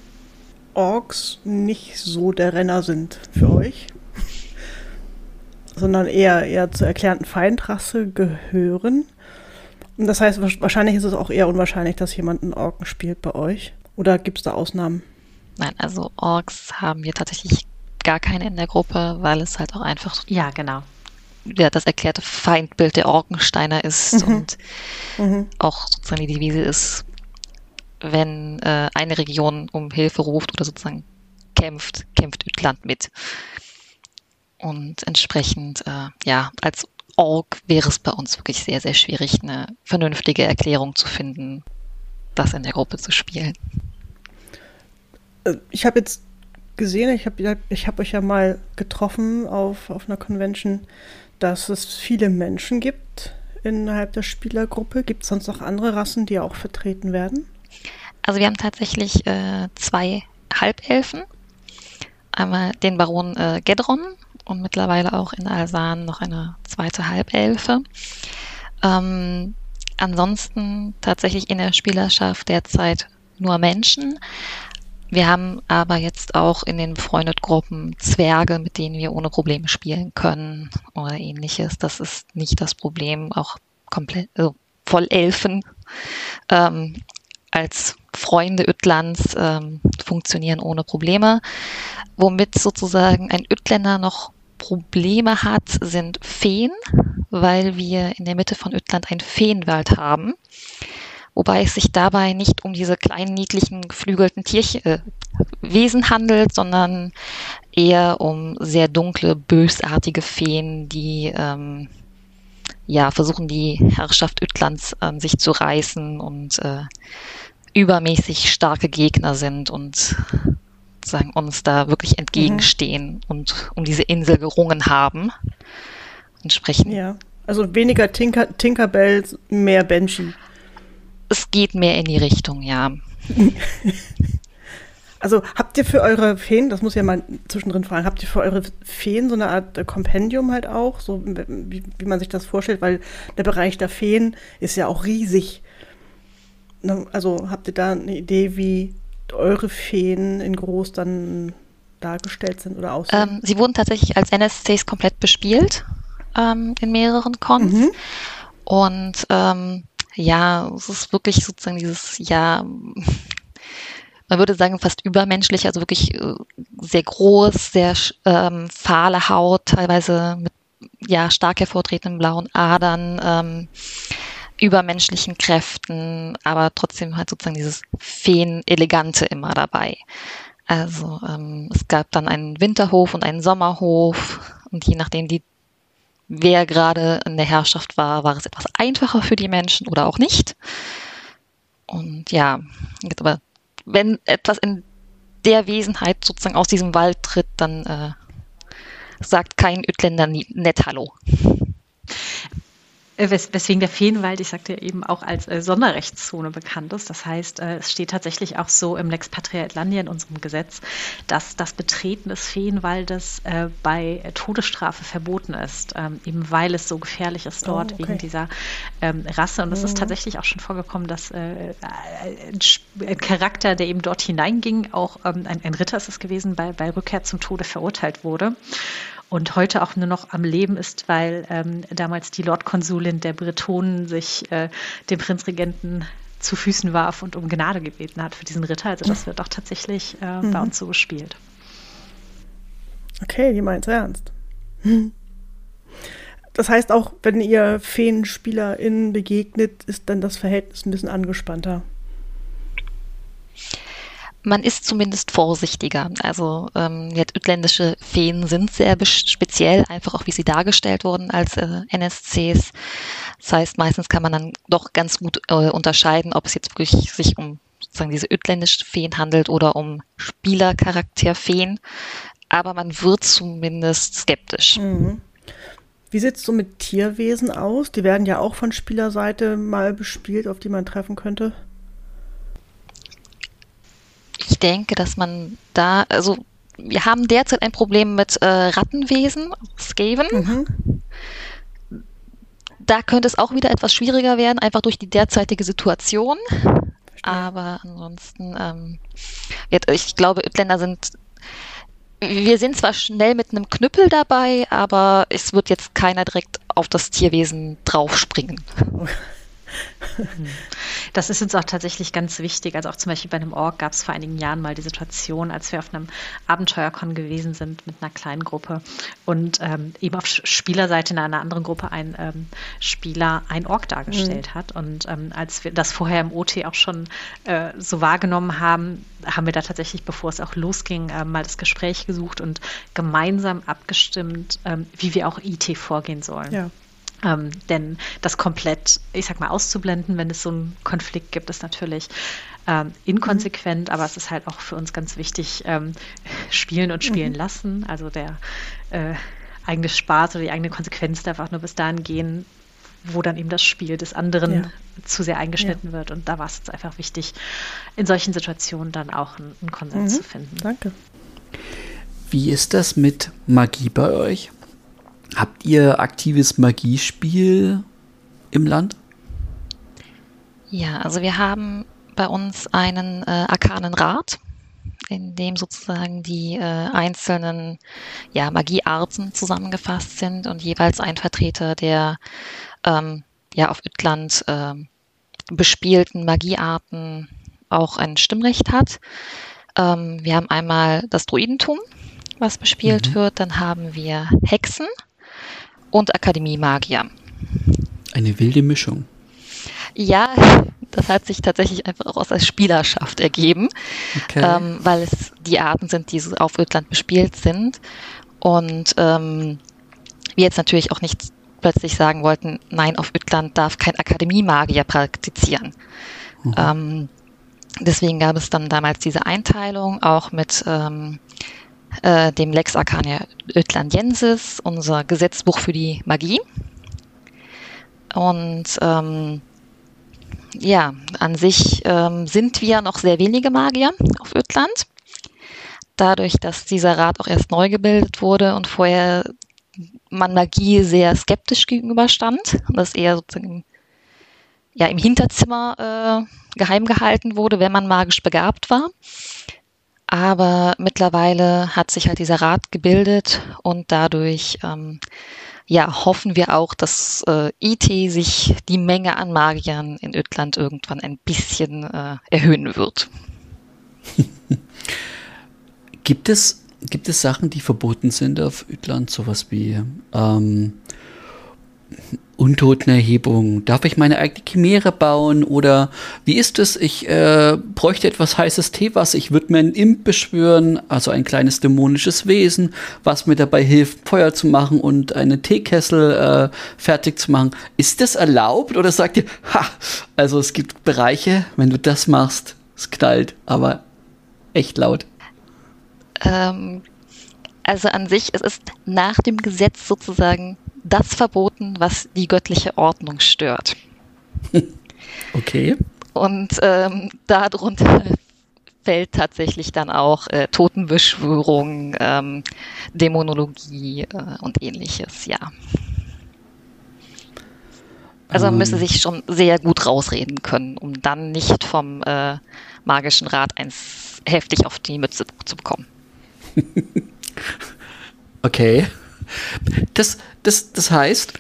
Orks nicht so der Renner sind für euch, sondern eher, eher zur erklärten Feindrasse gehören. Und das heißt, wahrscheinlich ist es auch eher unwahrscheinlich, dass jemand einen Orken spielt bei euch. Oder gibt es da Ausnahmen?
Nein, also Orks haben wir tatsächlich gar keine in der Gruppe, weil es halt auch einfach.
Ja, genau
ja, das erklärte Feindbild der Orkensteiner ist mhm. und mhm. auch sozusagen die Devise ist, wenn äh, eine Region um Hilfe ruft oder sozusagen kämpft, kämpft Ütland mit. Und entsprechend, äh, ja, als Org wäre es bei uns wirklich sehr, sehr schwierig, eine vernünftige Erklärung zu finden, das in der Gruppe zu spielen.
Äh, ich habe jetzt gesehen, ich habe ich hab euch ja mal getroffen auf, auf einer Convention, dass es viele Menschen gibt innerhalb der Spielergruppe. Gibt es sonst noch andere Rassen, die auch vertreten werden?
Also wir haben tatsächlich äh, zwei Halbelfen. Einmal den Baron äh, Gedron und mittlerweile auch in Alsan noch eine zweite Halbelfe. Ähm, ansonsten tatsächlich in der Spielerschaft derzeit nur Menschen. Wir haben aber jetzt auch in den Befreundet-Gruppen Zwerge, mit denen wir ohne Probleme spielen können oder ähnliches. Das ist nicht das Problem. Auch komplett, also Vollelfen ähm, als Freunde Ütlands ähm, funktionieren ohne Probleme. Womit sozusagen ein Ütländer noch Probleme hat, sind Feen, weil wir in der Mitte von Ütland einen Feenwald haben wobei es sich dabei nicht um diese kleinen, niedlichen, geflügelten Tierchen, äh, Wesen handelt, sondern eher um sehr dunkle, bösartige Feen, die ähm, ja versuchen, die Herrschaft Ütlands an sich zu reißen und äh, übermäßig starke Gegner sind und sagen uns da wirklich entgegenstehen mhm. und um diese Insel gerungen haben. Entsprechend.
Ja, also weniger Tinker, Tinkerbell, mehr Banshee
es geht mehr in die Richtung, ja.
Also habt ihr für eure Feen, das muss ich ja mal zwischendrin fragen, habt ihr für eure Feen so eine Art Kompendium halt auch, so wie, wie man sich das vorstellt, weil der Bereich der Feen ist ja auch riesig. Ne, also habt ihr da eine Idee, wie eure Feen in groß dann dargestellt sind oder aussehen?
Ähm, sie wurden tatsächlich als NSCs komplett bespielt ähm, in mehreren Cons. Mhm. Und ähm, ja, es ist wirklich sozusagen dieses, ja, man würde sagen fast übermenschlich, also wirklich äh, sehr groß, sehr ähm, fahle Haut, teilweise mit ja stark hervortretenden blauen Adern, ähm, übermenschlichen Kräften, aber trotzdem halt sozusagen dieses Feen-Elegante immer dabei. Also ähm, es gab dann einen Winterhof und einen Sommerhof und je nachdem die wer gerade in der Herrschaft war, war es etwas einfacher für die Menschen oder auch nicht. Und ja, aber wenn etwas in der Wesenheit sozusagen aus diesem Wald tritt, dann äh, sagt kein Ütländer nett Hallo.
Äh, wes weswegen der Feenwald, ich sagte ja eben, auch als äh, Sonderrechtszone bekannt ist. Das heißt, äh, es steht tatsächlich auch so im Lex Patria Atlantia in unserem Gesetz, dass das Betreten des Feenwaldes äh, bei Todesstrafe verboten ist, ähm, eben weil es so gefährlich ist dort oh, okay. wegen dieser ähm, Rasse. Und es mhm. ist tatsächlich auch schon vorgekommen, dass äh, ein, ein, Charakter, der eben dort hineinging, auch ähm, ein, ein, Ritter ist es gewesen, bei, bei Rückkehr zum Tode verurteilt wurde und heute auch nur noch am Leben ist, weil ähm, damals die Lordkonsulin der Bretonen sich äh, dem Prinzregenten zu Füßen warf und um Gnade gebeten hat für diesen Ritter. Also das wird auch tatsächlich äh, mhm. bei uns so gespielt.
Okay, die meint ernst. Das heißt auch, wenn ihr FeenspielerInnen begegnet, ist dann das Verhältnis ein bisschen angespannter
man ist zumindest vorsichtiger. Also ähm, jetzt ütländische Feen sind sehr speziell, einfach auch wie sie dargestellt wurden als äh, NSCs. Das heißt, meistens kann man dann doch ganz gut äh, unterscheiden, ob es jetzt wirklich sich um sozusagen diese ütländischen Feen handelt oder um Spielercharakterfeen. Aber man wird zumindest skeptisch. Mhm.
Wie sieht es so mit Tierwesen aus? Die werden ja auch von Spielerseite mal bespielt, auf die man treffen könnte.
Ich denke, dass man da, also wir haben derzeit ein Problem mit äh, Rattenwesen, Skaven. Mhm. Da könnte es auch wieder etwas schwieriger werden, einfach durch die derzeitige Situation. Verstehe. Aber ansonsten, ähm, ich glaube, Übländer sind, wir sind zwar schnell mit einem Knüppel dabei, aber es wird jetzt keiner direkt auf das Tierwesen draufspringen.
Das ist uns auch tatsächlich ganz wichtig. Also auch zum Beispiel bei einem Org gab es vor einigen Jahren mal die Situation, als wir auf einem Abenteuerkon gewesen sind mit einer kleinen Gruppe und ähm, eben auf Spielerseite in einer anderen Gruppe ein ähm, Spieler ein Org dargestellt mhm. hat. Und ähm, als wir das vorher im OT auch schon äh, so wahrgenommen haben, haben wir da tatsächlich, bevor es auch losging, äh, mal das Gespräch gesucht und gemeinsam abgestimmt, ähm, wie wir auch IT vorgehen sollen. Ja. Ähm, denn das komplett, ich sag mal, auszublenden, wenn es so einen Konflikt gibt, ist natürlich ähm, inkonsequent, mhm. aber es ist halt auch für uns ganz wichtig, ähm, spielen und spielen mhm. lassen. Also der äh, eigene Spaß oder die eigene Konsequenz darf auch nur bis dahin gehen, wo dann eben das Spiel des anderen ja. zu sehr eingeschnitten ja. wird. Und da war es uns einfach wichtig, in solchen Situationen dann auch einen, einen Konsens mhm. zu finden.
Danke.
Wie ist das mit Magie bei euch? Habt ihr aktives Magiespiel im Land?
Ja, also wir haben bei uns einen äh, arkanen Rat, in dem sozusagen die äh, einzelnen ja, Magiearten zusammengefasst sind und jeweils ein Vertreter der ähm, ja auf Üttland äh, bespielten Magiearten auch ein Stimmrecht hat. Ähm, wir haben einmal das Druidentum, was bespielt mhm. wird, dann haben wir Hexen und Akademie Magier.
Eine wilde Mischung.
Ja, das hat sich tatsächlich einfach auch aus der Spielerschaft ergeben, okay. ähm, weil es die Arten sind, die auf Ödland bespielt sind. Und ähm, wir jetzt natürlich auch nicht plötzlich sagen wollten, nein, auf Ödland darf kein Akademiemagier praktizieren. Mhm. Ähm, deswegen gab es dann damals diese Einteilung auch mit ähm, äh, dem Lex Arcania Ötlandiensis, unser Gesetzbuch für die Magie. Und ähm, ja, an sich ähm, sind wir noch sehr wenige Magier auf Ötland. Dadurch, dass dieser Rat auch erst neu gebildet wurde und vorher man Magie sehr skeptisch gegenüberstand und das eher sozusagen ja, im Hinterzimmer äh, geheim gehalten wurde, wenn man magisch begabt war, aber mittlerweile hat sich halt dieser Rat gebildet und dadurch ähm, ja, hoffen wir auch, dass äh, IT sich die Menge an Magiern in Ödland irgendwann ein bisschen äh, erhöhen wird.
gibt, es, gibt es Sachen, die verboten sind auf Ödland? Sowas wie ähm, Untotenerhebung? Darf ich meine eigene Chimäre bauen? Oder wie ist es? Ich äh, bräuchte etwas heißes Teewasser. Ich würde mir einen Imp beschwören, also ein kleines dämonisches Wesen, was mir dabei hilft, Feuer zu machen und einen Teekessel äh, fertig zu machen. Ist das erlaubt? Oder sagt ihr, ha, also es gibt Bereiche, wenn du das machst, es knallt, aber echt laut.
Ähm, also an sich, es ist nach dem Gesetz sozusagen das verboten, was die göttliche Ordnung stört.
Okay.
Und ähm, darunter fällt tatsächlich dann auch äh, Totenbeschwörung, ähm, Dämonologie äh, und ähnliches, ja. Also man müsste ähm. sich schon sehr gut rausreden können, um dann nicht vom äh, magischen Rat eins heftig auf die Mütze zu bekommen.
okay. Das, das, das heißt,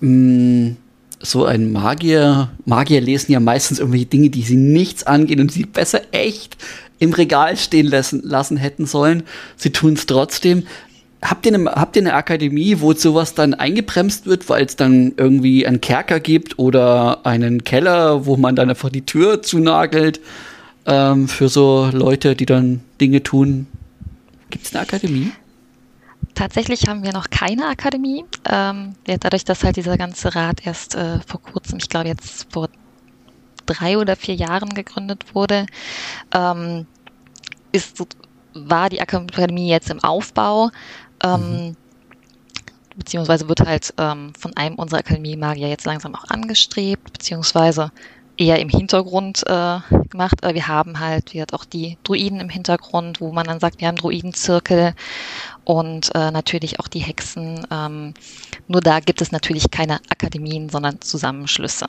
mh, mm, so ein Magier, Magier lesen ja meistens irgendwelche Dinge, die sie nichts angehen und sie besser echt im Regal stehen lassen, lassen hätten sollen. Sie tun es trotzdem. Habt ihr, eine, habt ihr eine Akademie, wo sowas dann eingebremst wird, weil es dann irgendwie einen Kerker gibt oder einen Keller, wo man dann einfach die Tür zunagelt ähm, für so Leute, die dann Dinge tun? Gibt es eine Akademie?
Tatsächlich haben wir noch keine Akademie. Ähm, dadurch, dass halt dieser ganze Rat erst äh, vor kurzem, ich glaube jetzt vor drei oder vier Jahren gegründet wurde, ähm, ist, war die Akademie jetzt im Aufbau. Ähm, mhm. Beziehungsweise wird halt ähm, von einem unserer Akademie-Magier jetzt langsam auch angestrebt, beziehungsweise eher im Hintergrund äh, gemacht. Aber wir haben halt, wir hat auch die Druiden im Hintergrund, wo man dann sagt, wir haben Druidenzirkel und äh, natürlich auch die Hexen. Ähm, nur da gibt es natürlich keine Akademien, sondern Zusammenschlüsse,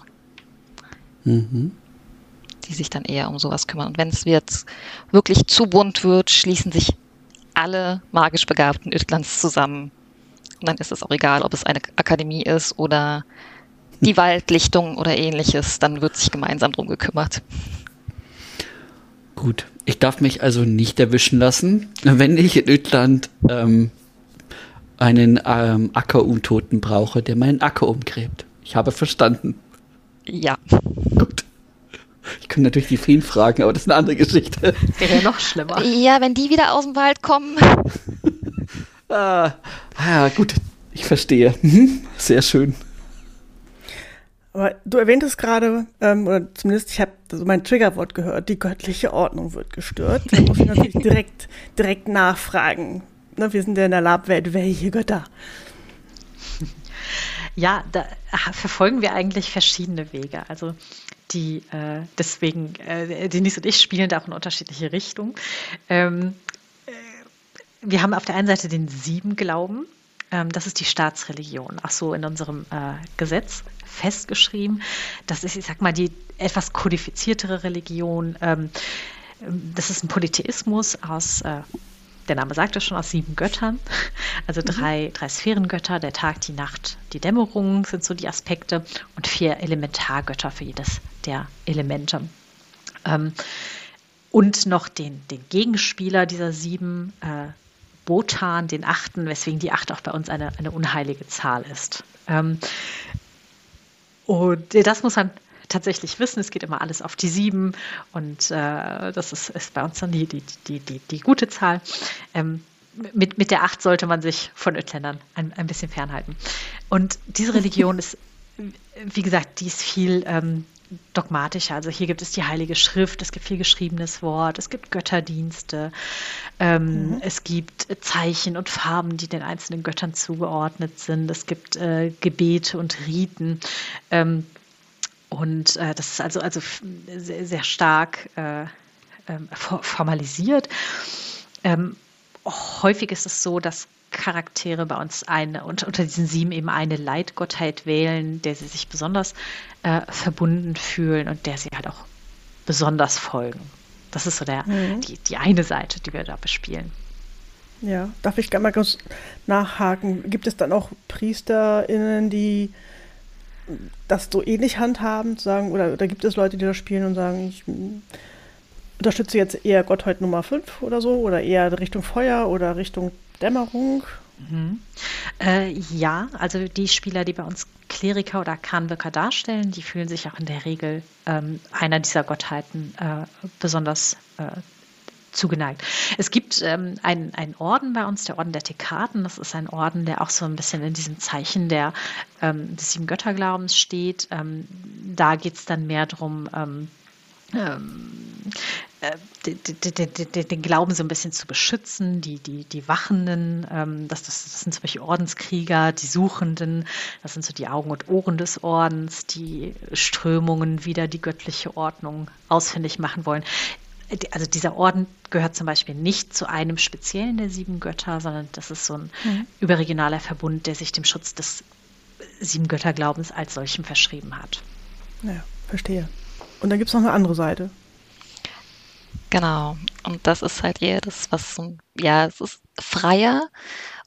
mhm. die sich dann eher um sowas kümmern. Und wenn es jetzt wirklich zu bunt wird, schließen sich alle magisch begabten Ödlands zusammen. Und dann ist es auch egal, ob es eine Akademie ist oder die Waldlichtung oder ähnliches, dann wird sich gemeinsam drum gekümmert.
Gut, ich darf mich also nicht erwischen lassen, wenn ich in Ödland ähm, einen ähm, Ackeruntoten brauche, der meinen Acker umgräbt. Ich habe verstanden.
Ja.
Gut. Ich könnte natürlich die Feen fragen, aber das ist eine andere Geschichte.
Wäre ja noch schlimmer.
Ja, wenn die wieder aus dem Wald kommen.
ah, ja, gut. Ich verstehe. Mhm. Sehr schön.
Aber du erwähntest gerade, ähm, oder zumindest ich habe so mein Triggerwort gehört, die göttliche Ordnung wird gestört. Da muss ich natürlich direkt, direkt nachfragen. Ne, wir sind ja in der Labwelt, welche Götter?
Ja, da verfolgen wir eigentlich verschiedene Wege. Also die äh, deswegen, äh, Denise und ich spielen da auch in unterschiedliche Richtungen. Ähm, äh, wir haben auf der einen Seite den Sieben-Glauben. Ähm, das ist die Staatsreligion, auch so in unserem äh, Gesetz festgeschrieben. Das ist, ich sag mal, die etwas kodifiziertere Religion. Ähm, das ist ein Polytheismus aus äh, der Name sagt es schon, aus sieben Göttern. Also mhm. drei, mhm. drei Sphärengötter, der Tag, die Nacht, die Dämmerung sind so die Aspekte und vier Elementargötter für jedes der Elemente. Ähm, und noch den, den Gegenspieler dieser sieben, äh, Botan, den achten, weswegen die acht auch bei uns eine, eine unheilige Zahl ist. Ähm, und das muss man tatsächlich wissen, es geht immer alles auf die sieben und äh, das ist, ist, bei uns dann die, die, die, die, die gute Zahl. Ähm, mit, mit der acht sollte man sich von Ötländern ein, ein bisschen fernhalten. Und diese Religion ist, wie gesagt, die ist viel ähm, dogmatischer. Also hier gibt es die Heilige Schrift, es gibt viel geschriebenes Wort, es gibt Götterdienste, ähm, mhm. es gibt Zeichen und Farben, die den einzelnen Göttern zugeordnet sind, es gibt äh, Gebete und Riten. Ähm, und äh, das ist also, also sehr, sehr stark äh, ähm, formalisiert. Ähm, häufig ist es so, dass Charaktere bei uns eine, unter, unter diesen sieben eben eine Leitgottheit wählen, der sie sich besonders äh, verbunden fühlen und der sie halt auch besonders folgen. Das ist so der, mhm. die, die eine Seite, die wir da bespielen.
Ja, darf ich gerne mal kurz nachhaken? Gibt es dann auch PriesterInnen, die das so ähnlich handhaben, sagen, oder, oder gibt es Leute, die das spielen und sagen, ich unterstütze jetzt eher Gottheit Nummer 5 oder so, oder eher Richtung Feuer oder Richtung Dämmerung?
Mhm. Äh, ja, also die Spieler, die bei uns Kleriker oder Kranwirker darstellen, die fühlen sich auch in der Regel ähm, einer dieser Gottheiten äh, besonders äh, zugeneigt. Es gibt ähm, einen, einen Orden bei uns, der Orden der Tekaten. Das ist ein Orden, der auch so ein bisschen in diesem Zeichen der, ähm, des sieben Götterglaubens steht. Ähm, da geht es dann mehr darum, ähm, äh, den Glauben so ein bisschen zu beschützen, die, die, die Wachenden, ähm, das, das, das, sind zum Beispiel Ordenskrieger, die Suchenden, das sind so die Augen und Ohren des Ordens, die Strömungen wieder die göttliche Ordnung ausfindig machen wollen also dieser Orden gehört zum Beispiel nicht zu einem speziellen der sieben Götter, sondern das ist so ein mhm. überregionaler Verbund, der sich dem Schutz des sieben Götterglaubens als solchem verschrieben hat.
Ja, verstehe. Und dann gibt es noch eine andere Seite.
Genau. Und das ist halt eher das, was ja, es ist freier.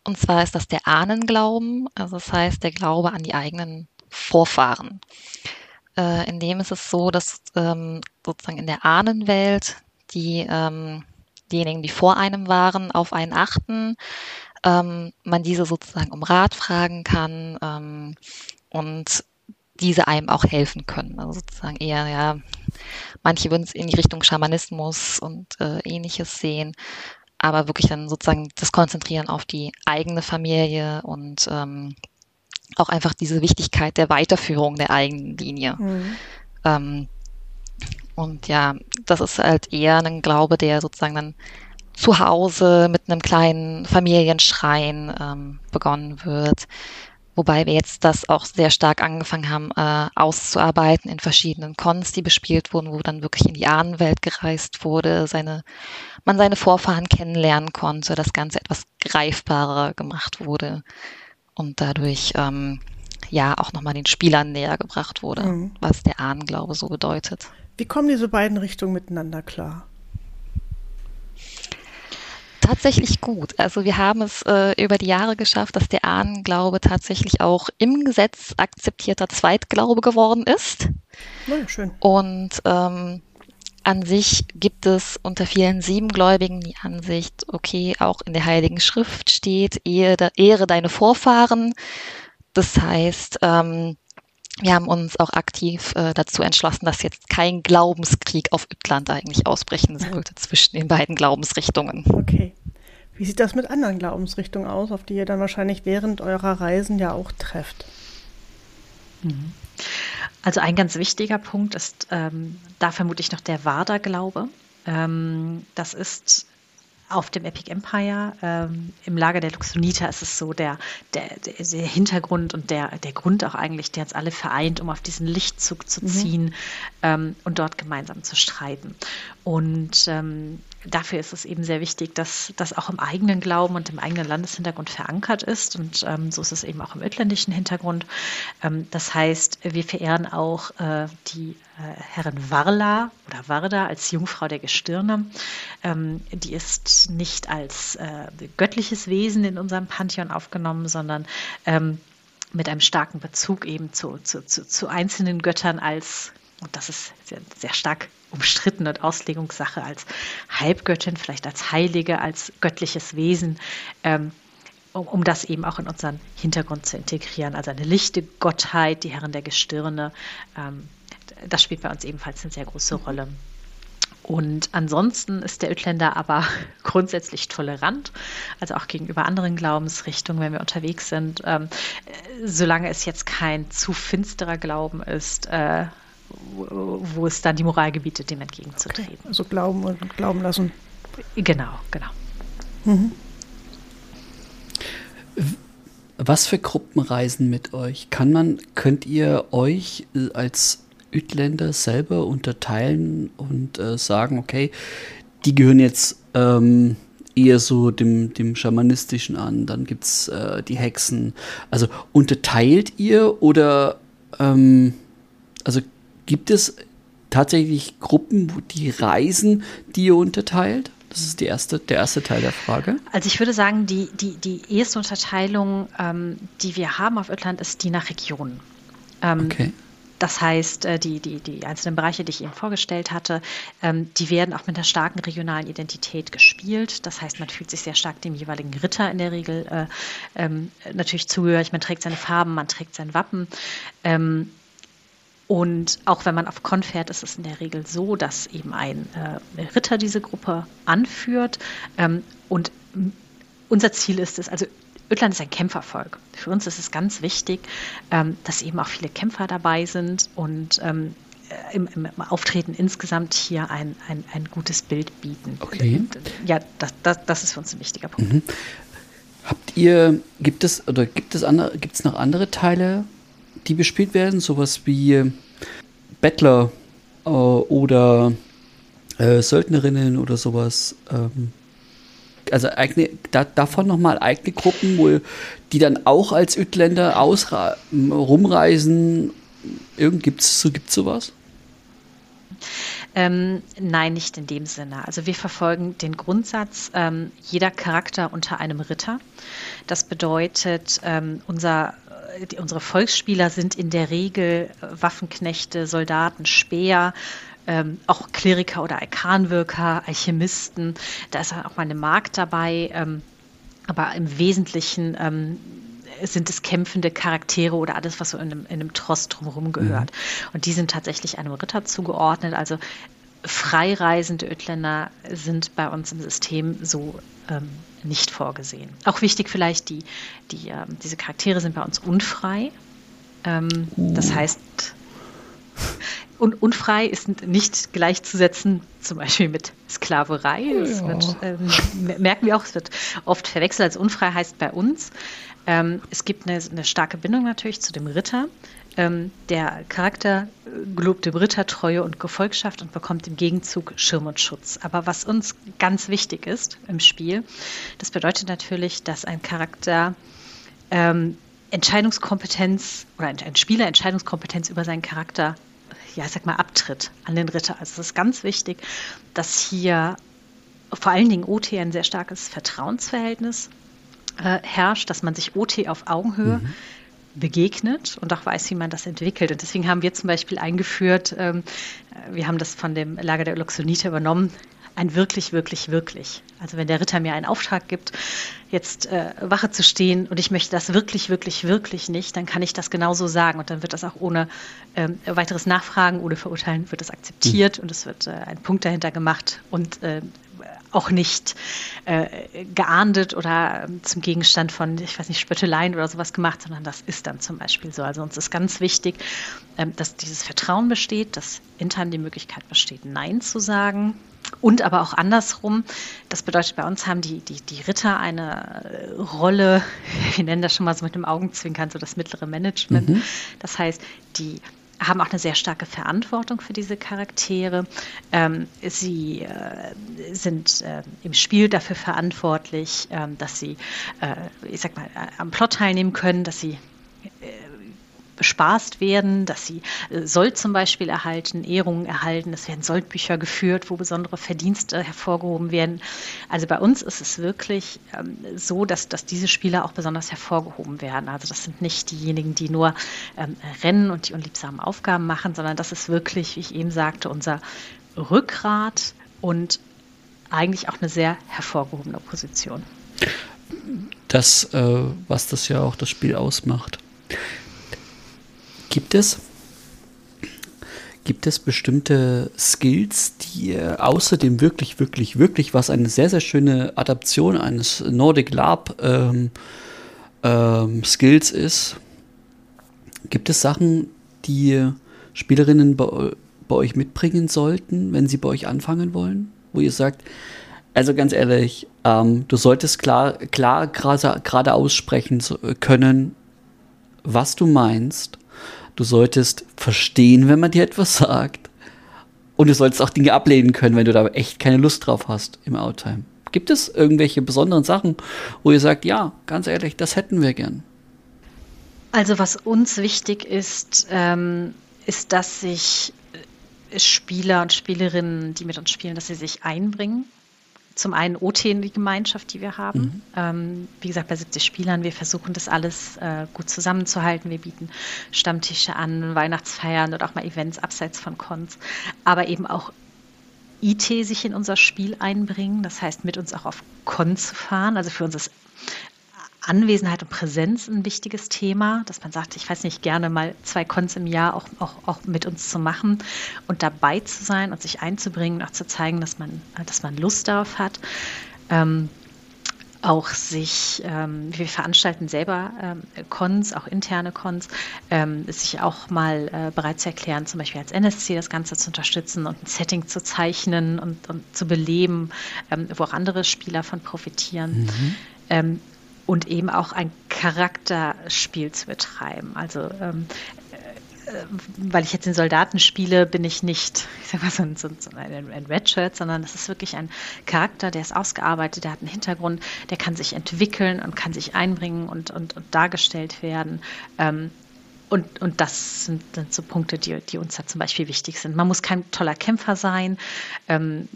Und zwar ist das der Ahnenglauben. Also das heißt, der Glaube an die eigenen Vorfahren. Äh, in dem ist es so, dass ähm, sozusagen in der Ahnenwelt die ähm, diejenigen, die vor einem waren, auf einen achten, ähm, man diese sozusagen um Rat fragen kann ähm, und diese einem auch helfen können. Also sozusagen eher, ja, manche würden es in die Richtung Schamanismus und äh, ähnliches sehen, aber wirklich dann sozusagen das Konzentrieren auf die eigene Familie und ähm, auch einfach diese Wichtigkeit der Weiterführung der eigenen Linie. Mhm. Ähm, und ja, das ist halt eher ein Glaube, der sozusagen dann zu Hause mit einem kleinen Familienschrein ähm, begonnen wird. Wobei wir jetzt das auch sehr stark angefangen haben äh, auszuarbeiten in verschiedenen Cons, die bespielt wurden, wo dann wirklich in die Ahnenwelt gereist wurde, seine, man seine Vorfahren kennenlernen konnte, das Ganze etwas greifbarer gemacht wurde und dadurch ähm, ja auch nochmal den Spielern näher gebracht wurde, mhm. was der Ahnenglaube so bedeutet.
Wie kommen diese beiden Richtungen miteinander klar?
Tatsächlich gut. Also wir haben es äh, über die Jahre geschafft, dass der Ahnenglaube tatsächlich auch im Gesetz akzeptierter Zweitglaube geworden ist.
Ja, schön.
Und ähm, an sich gibt es unter vielen Siebengläubigen die Ansicht, okay, auch in der Heiligen Schrift steht, ehre, ehre deine Vorfahren. Das heißt, ähm, wir haben uns auch aktiv äh, dazu entschlossen, dass jetzt kein Glaubenskrieg auf Üttland eigentlich ausbrechen sollte zwischen den beiden Glaubensrichtungen.
Okay. Wie sieht das mit anderen Glaubensrichtungen aus, auf die ihr dann wahrscheinlich während eurer Reisen ja auch trefft?
Mhm. Also ein ganz wichtiger Punkt ist ähm, da vermutlich noch der Vardar-Glaube. Ähm, das ist auf dem Epic Empire. Ähm, Im Lager der Luxonita ist es so der, der, der, Hintergrund und der, der Grund auch eigentlich, der uns alle vereint, um auf diesen Lichtzug zu mhm. ziehen mhm. ähm, und dort gemeinsam zu streiten. Und ähm, dafür ist es eben sehr wichtig, dass das auch im eigenen Glauben und im eigenen Landeshintergrund verankert ist. Und ähm, so ist es eben auch im ötländischen Hintergrund. Ähm, das heißt, wir verehren auch äh, die äh, Herrin Warla oder Warda als Jungfrau der Gestirne. Ähm, die ist nicht als äh, göttliches Wesen in unserem Pantheon aufgenommen, sondern ähm, mit einem starken Bezug eben zu, zu, zu, zu einzelnen Göttern als und das ist sehr, sehr stark umstritten und Auslegungssache als Halbgöttin, vielleicht als Heilige, als göttliches Wesen, ähm, um, das eben auch in unseren Hintergrund zu integrieren. Also eine lichte Gottheit, die Herren der Gestirne, ähm, das spielt bei uns ebenfalls eine sehr große Rolle. Und ansonsten ist der Ötländer aber grundsätzlich tolerant, also auch gegenüber anderen Glaubensrichtungen, wenn wir unterwegs sind. Ähm, solange es jetzt kein zu finsterer Glauben ist, äh, wo es dann die Moral gebietet, dem entgegenzutreten. Okay.
Also glauben und glauben lassen.
Genau, genau.
Mhm. Was für Gruppen reisen mit euch? Kann man, könnt ihr euch als Ütländer selber unterteilen und äh, sagen, okay, die gehören jetzt ähm, eher so dem, dem Schamanistischen an, dann gibt es äh, die Hexen. Also unterteilt ihr oder ähm, also Gibt es tatsächlich Gruppen, die reisen, die ihr unterteilt? Das ist die erste, der erste Teil der Frage.
Also ich würde sagen, die, die, die erste Unterteilung, ähm, die wir haben auf Irland, ist die nach Regionen. Ähm, okay. Das heißt, äh, die, die, die einzelnen Bereiche, die ich eben vorgestellt hatte, ähm, die werden auch mit einer starken regionalen Identität gespielt. Das heißt, man fühlt sich sehr stark dem jeweiligen Ritter in der Regel äh, ähm, natürlich zugehörig. Man trägt seine Farben, man trägt sein Wappen. Und auch wenn man auf Con fährt, ist es in der Regel so, dass eben ein äh, Ritter diese Gruppe anführt. Ähm, und unser Ziel ist es, also Ötland ist ein Kämpfervolk. Für uns ist es ganz wichtig, ähm, dass eben auch viele Kämpfer dabei sind und ähm, äh, im, im, Auftreten insgesamt hier ein, ein, ein gutes Bild bieten.
Okay.
Ja, das, das, das ist für uns ein wichtiger Punkt. Mhm.
Habt ihr, gibt es oder gibt es andere, gibt es noch andere Teile die bespielt werden, sowas wie Bettler äh, oder äh, Söldnerinnen oder sowas. Ähm, also eigene, da, davon nochmal eigene Gruppen, wo die dann auch als Ütländer rumreisen. Irgend gibt's so gibt's sowas?
Ähm, nein, nicht in dem Sinne. Also wir verfolgen den Grundsatz, ähm, jeder Charakter unter einem Ritter. Das bedeutet, ähm, unser die, unsere Volksspieler sind in der Regel äh, Waffenknechte, Soldaten, Speer, ähm, auch Kleriker oder Arkanwirker, Alchemisten. Da ist auch mal eine Magd dabei, ähm, aber im Wesentlichen ähm, sind es kämpfende Charaktere oder alles, was so in einem, in einem Trost drumherum gehört. Mhm. Und die sind tatsächlich einem Ritter zugeordnet. Also freireisende Ötländer sind bei uns im System so ähm, nicht vorgesehen. Auch wichtig vielleicht, die, die, äh, diese Charaktere sind bei uns unfrei. Ähm, uh. Das heißt, un, unfrei ist nicht gleichzusetzen, zum Beispiel mit Sklaverei. Das ja. wird, ähm, merken wir auch, es wird oft verwechselt. Als unfrei heißt bei uns, ähm, es gibt eine, eine starke Bindung natürlich zu dem Ritter. Ähm, der Charakter gelobt dem Ritter Treue und Gefolgschaft und bekommt im Gegenzug Schirm und Schutz. Aber was uns ganz wichtig ist im Spiel, das bedeutet natürlich, dass ein Charakter ähm, Entscheidungskompetenz oder ein, Spieler Entscheidungskompetenz über seinen Charakter, ja, ich sag mal, abtritt an den Ritter. Also es ist ganz wichtig, dass hier vor allen Dingen OT ein sehr starkes Vertrauensverhältnis äh, herrscht, dass man sich OT auf Augenhöhe mhm begegnet und auch weiß, wie man das entwickelt. Und deswegen haben wir zum Beispiel eingeführt, ähm, wir haben das von dem Lager der Oloxonite übernommen, ein wirklich, wirklich, wirklich. Also wenn der Ritter mir einen Auftrag gibt, jetzt äh, Wache zu stehen und ich möchte das wirklich, wirklich, wirklich nicht, dann kann ich das genauso sagen und dann wird das auch ohne ähm, weiteres Nachfragen, ohne Verurteilen, wird das akzeptiert mhm. und es wird äh, ein Punkt dahinter gemacht und äh, auch nicht äh, geahndet oder zum Gegenstand von, ich weiß nicht, Spötteleien oder sowas gemacht, sondern das ist dann zum Beispiel so. Also uns ist ganz wichtig, ähm, dass dieses Vertrauen besteht, dass intern die Möglichkeit besteht, Nein zu sagen. Und aber auch andersrum. Das bedeutet, bei uns haben die, die, die Ritter eine äh, Rolle, wir nennen das schon mal so mit dem Augenzwinkern, so das mittlere Management. Mhm. Das heißt, die haben auch eine sehr starke Verantwortung für diese Charaktere. Ähm, sie äh, sind äh, im Spiel dafür verantwortlich, äh, dass sie, äh, ich sag mal, äh, am Plot teilnehmen können, dass sie äh, bespaßt werden, dass sie äh, Sold zum Beispiel erhalten, Ehrungen erhalten, es werden Soldbücher geführt, wo besondere Verdienste hervorgehoben werden. Also bei uns ist es wirklich ähm, so, dass, dass diese Spieler auch besonders hervorgehoben werden. Also das sind nicht diejenigen, die nur ähm, rennen und die unliebsamen Aufgaben machen, sondern das ist wirklich, wie ich eben sagte, unser Rückgrat und eigentlich auch eine sehr hervorgehobene Position.
Das, äh, was das ja auch das Spiel ausmacht. Gibt es, gibt es bestimmte Skills, die außerdem wirklich, wirklich, wirklich, was eine sehr, sehr schöne Adaption eines Nordic Lab ähm, ähm, Skills ist, gibt es Sachen, die Spielerinnen bei, bei euch mitbringen sollten, wenn sie bei euch anfangen wollen? Wo ihr sagt, also ganz ehrlich, ähm, du solltest klar, klar gerade aussprechen können, was du meinst Du solltest verstehen, wenn man dir etwas sagt. Und du solltest auch Dinge ablehnen können, wenn du da echt keine Lust drauf hast im Outtime. Gibt es irgendwelche besonderen Sachen, wo ihr sagt, ja, ganz ehrlich, das hätten wir gern?
Also was uns wichtig ist, ähm, ist, dass sich Spieler und Spielerinnen, die mit uns spielen, dass sie sich einbringen zum einen OT die Gemeinschaft, die wir haben. Mhm. Ähm, wie gesagt, bei 70 Spielern, wir versuchen das alles äh, gut zusammenzuhalten. Wir bieten Stammtische an, Weihnachtsfeiern und auch mal Events abseits von Cons. Aber eben auch IT sich in unser Spiel einbringen, das heißt mit uns auch auf Cons zu fahren. Also für uns ist Anwesenheit und Präsenz ein wichtiges Thema, dass man sagt, ich weiß nicht, gerne mal zwei Cons im Jahr auch, auch, auch mit uns zu machen und dabei zu sein und sich einzubringen, auch zu zeigen, dass man, dass man Lust darauf hat. Ähm, auch sich, ähm, wir veranstalten selber ähm, Cons, auch interne Cons, ähm, sich auch mal äh, bereit zu erklären, zum Beispiel als NSC das Ganze zu unterstützen und ein Setting zu zeichnen und, und zu beleben, ähm, wo auch andere Spieler von profitieren. Mhm. Und eben auch ein Charakterspiel zu betreiben. Also ähm, äh, weil ich jetzt den Soldaten spiele, bin ich nicht, ich sag mal, so ein, so ein, ein Redshirt, sondern das ist wirklich ein Charakter, der ist ausgearbeitet, der hat einen Hintergrund, der kann sich entwickeln und kann sich einbringen und, und, und dargestellt werden. Ähm, und, und das sind, sind, so Punkte, die, die uns da zum Beispiel wichtig sind. Man muss kein toller Kämpfer sein. Ähm,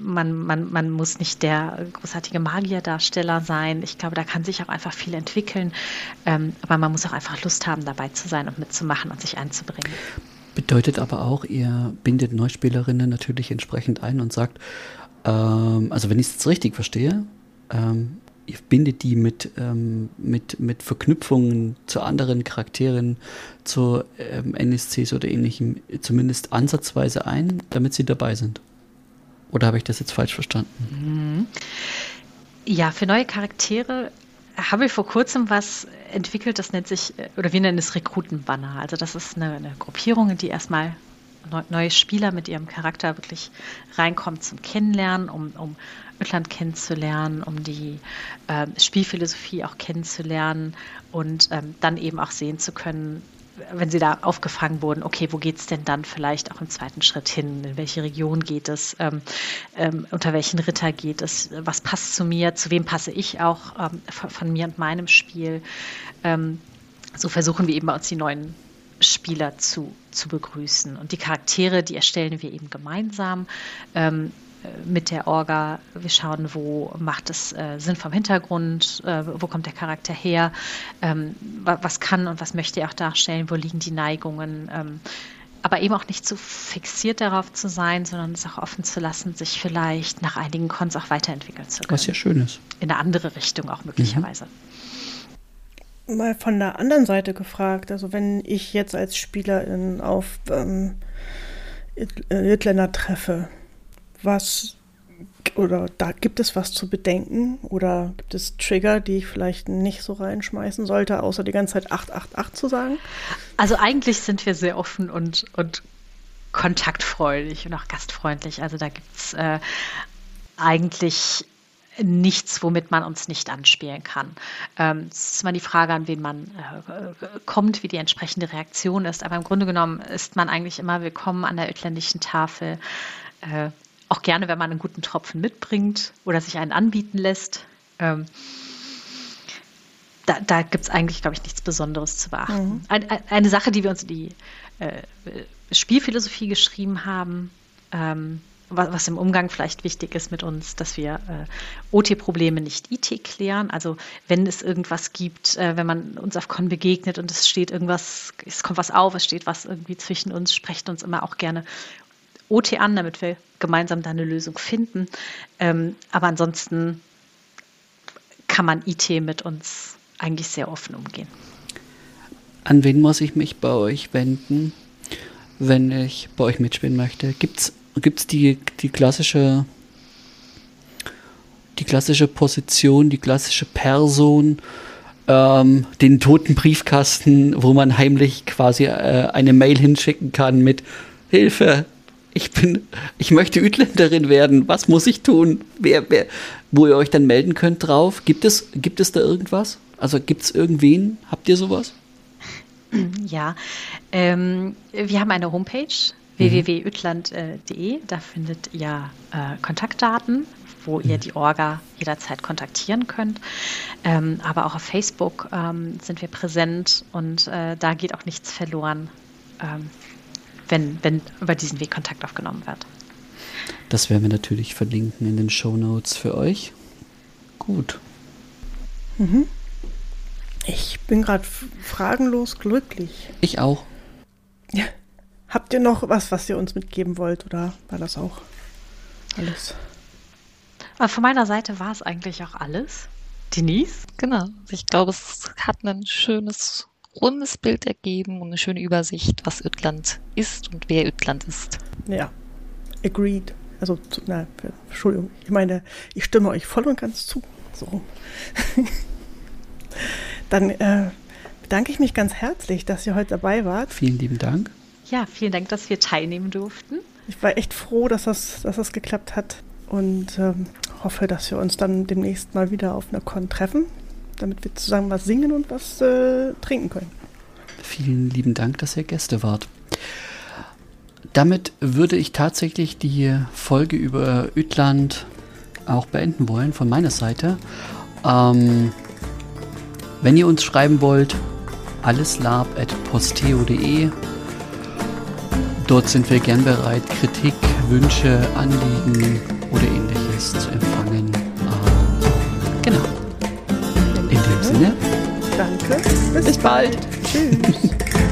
man, man, man muss nicht der großartige Magierdarsteller sein. Ich glaube, da kann sich auch einfach viel entwickeln. Ähm, aber man muss auch einfach Lust haben, dabei zu sein und mitzumachen und sich einzubringen.
Bedeutet aber auch, ihr bindet Neuspielerinnen natürlich entsprechend ein und sagt, ähm, also wenn ich es jetzt richtig verstehe, ähm, ihr bindet die mit, ähm, mit, mit Verknüpfungen zu anderen Charakteren, zu ähm, NSCs oder ähnlichem, zumindest ansatzweise ein, damit sie dabei sind. Oder habe ich das jetzt falsch verstanden? Mhm.
Ja, für neue Charaktere habe ich vor kurzem was entwickelt, das nennt sich, oder wir nennen es Rekrutenbanner. Also das ist eine, eine Gruppierung, die erstmal neue Spieler mit ihrem Charakter wirklich reinkommen zum Kennenlernen, um, um Ötland kennenzulernen, um die äh, Spielphilosophie auch kennenzulernen und ähm, dann eben auch sehen zu können, wenn Sie da aufgefangen wurden, okay, wo geht es denn dann vielleicht auch im zweiten Schritt hin? In welche Region geht es? Ähm, ähm, unter welchen Ritter geht es? Was passt zu mir? Zu wem passe ich auch ähm, von, von, mir und meinem Spiel? Ähm, so versuchen wir eben bei uns die neuen Spieler zu, zu begrüßen. Und die Charaktere, die erstellen wir eben gemeinsam. Mit der Orga. Wir schauen, wo macht es äh, Sinn vom Hintergrund, äh, wo kommt der Charakter her, ähm, was kann und was möchte er auch darstellen, wo liegen die Neigungen. Ähm, aber eben auch nicht zu fixiert darauf zu sein, sondern es auch offen zu lassen, sich vielleicht nach einigen Cons auch weiterentwickeln zu können.
Was ja schön ist.
In eine andere Richtung auch möglicherweise.
Mhm. Mal von der anderen Seite gefragt, also wenn ich jetzt als Spielerin auf ähm, Irländer treffe, was oder da gibt es was zu bedenken oder gibt es Trigger, die ich vielleicht nicht so reinschmeißen sollte, außer die ganze Zeit 888 zu sagen?
Also eigentlich sind wir sehr offen und, und kontaktfreudig und auch gastfreundlich. Also da gibt es äh, eigentlich nichts, womit man uns nicht anspielen kann. Ähm, es ist immer die Frage, an wen man äh, kommt, wie die entsprechende Reaktion ist. Aber im Grunde genommen ist man eigentlich immer willkommen an der ötländischen Tafel. Äh, auch gerne, wenn man einen guten Tropfen mitbringt oder sich einen anbieten lässt. Ähm, da, da gibt es eigentlich, glaube ich, nichts Besonderes zu beachten. Mhm. Ein, eine Sache, die wir uns in die äh, Spielphilosophie geschrieben haben, ähm, was, was, im Umgang vielleicht wichtig ist mit uns, dass wir äh, OT-Probleme nicht IT klären. Also wenn es irgendwas gibt, äh, wenn man uns auf Con begegnet und es steht irgendwas, es kommt was auf, es steht was irgendwie zwischen uns, sprecht uns immer auch gerne OT an, damit wir gemeinsam da eine Lösung finden. Ähm, aber ansonsten kann man IT mit uns eigentlich sehr offen umgehen.
An wen muss ich mich bei euch wenden, wenn ich bei euch mitspielen möchte? Gibt es die, die klassische die klassische Position, die klassische Person, ähm, den toten Briefkasten, wo man heimlich quasi äh, eine Mail hinschicken kann mit Hilfe, ich bin, ich möchte Ütländerin werden, was muss ich tun? Wer, wer, wo ihr euch dann melden könnt drauf? Gibt es, gibt es da irgendwas? Also gibt es irgendwen? Habt ihr sowas?
Ja, ähm, wir haben eine Homepage mhm. www.ütland.de. Da findet ihr äh, Kontaktdaten, wo mhm. ihr die Orga jederzeit kontaktieren könnt. Ähm, aber auch auf Facebook ähm, sind wir präsent und äh, da geht auch nichts verloren. Wenn, wenn über diesen Weg Kontakt aufgenommen wird.
Das werden wir natürlich verlinken in den Show Notes für euch. Gut.
Mhm. Ich bin gerade fragenlos glücklich.
Ich auch.
Ja. Habt ihr noch was, was ihr uns mitgeben wollt oder war das auch alles?
von meiner Seite war es eigentlich auch alles. Denise?
Genau. Ich glaube, es hat ein schönes rundes Bild ergeben und eine schöne Übersicht, was Ötland ist und wer Ötland ist.
Ja, agreed. Also, na, Entschuldigung, ich meine, ich stimme euch voll und ganz zu. So. Dann äh, bedanke ich mich ganz herzlich, dass ihr heute dabei wart.
Vielen lieben Dank.
Ja, vielen Dank, dass wir teilnehmen durften.
Ich war echt froh, dass das, dass das geklappt hat und ähm, hoffe, dass wir uns dann demnächst mal wieder auf einer Con treffen damit wir zusammen was singen und was äh, trinken können.
Vielen lieben Dank, dass ihr Gäste wart. Damit würde ich tatsächlich die Folge über Ütland auch beenden wollen von meiner Seite. Ähm, wenn ihr uns schreiben wollt, alleslab.posteo.de. Dort sind wir gern bereit, Kritik, Wünsche, Anliegen oder ähnliches zu empfangen. Sinne.
Danke.
Bis, Bis bald.
Tschüss.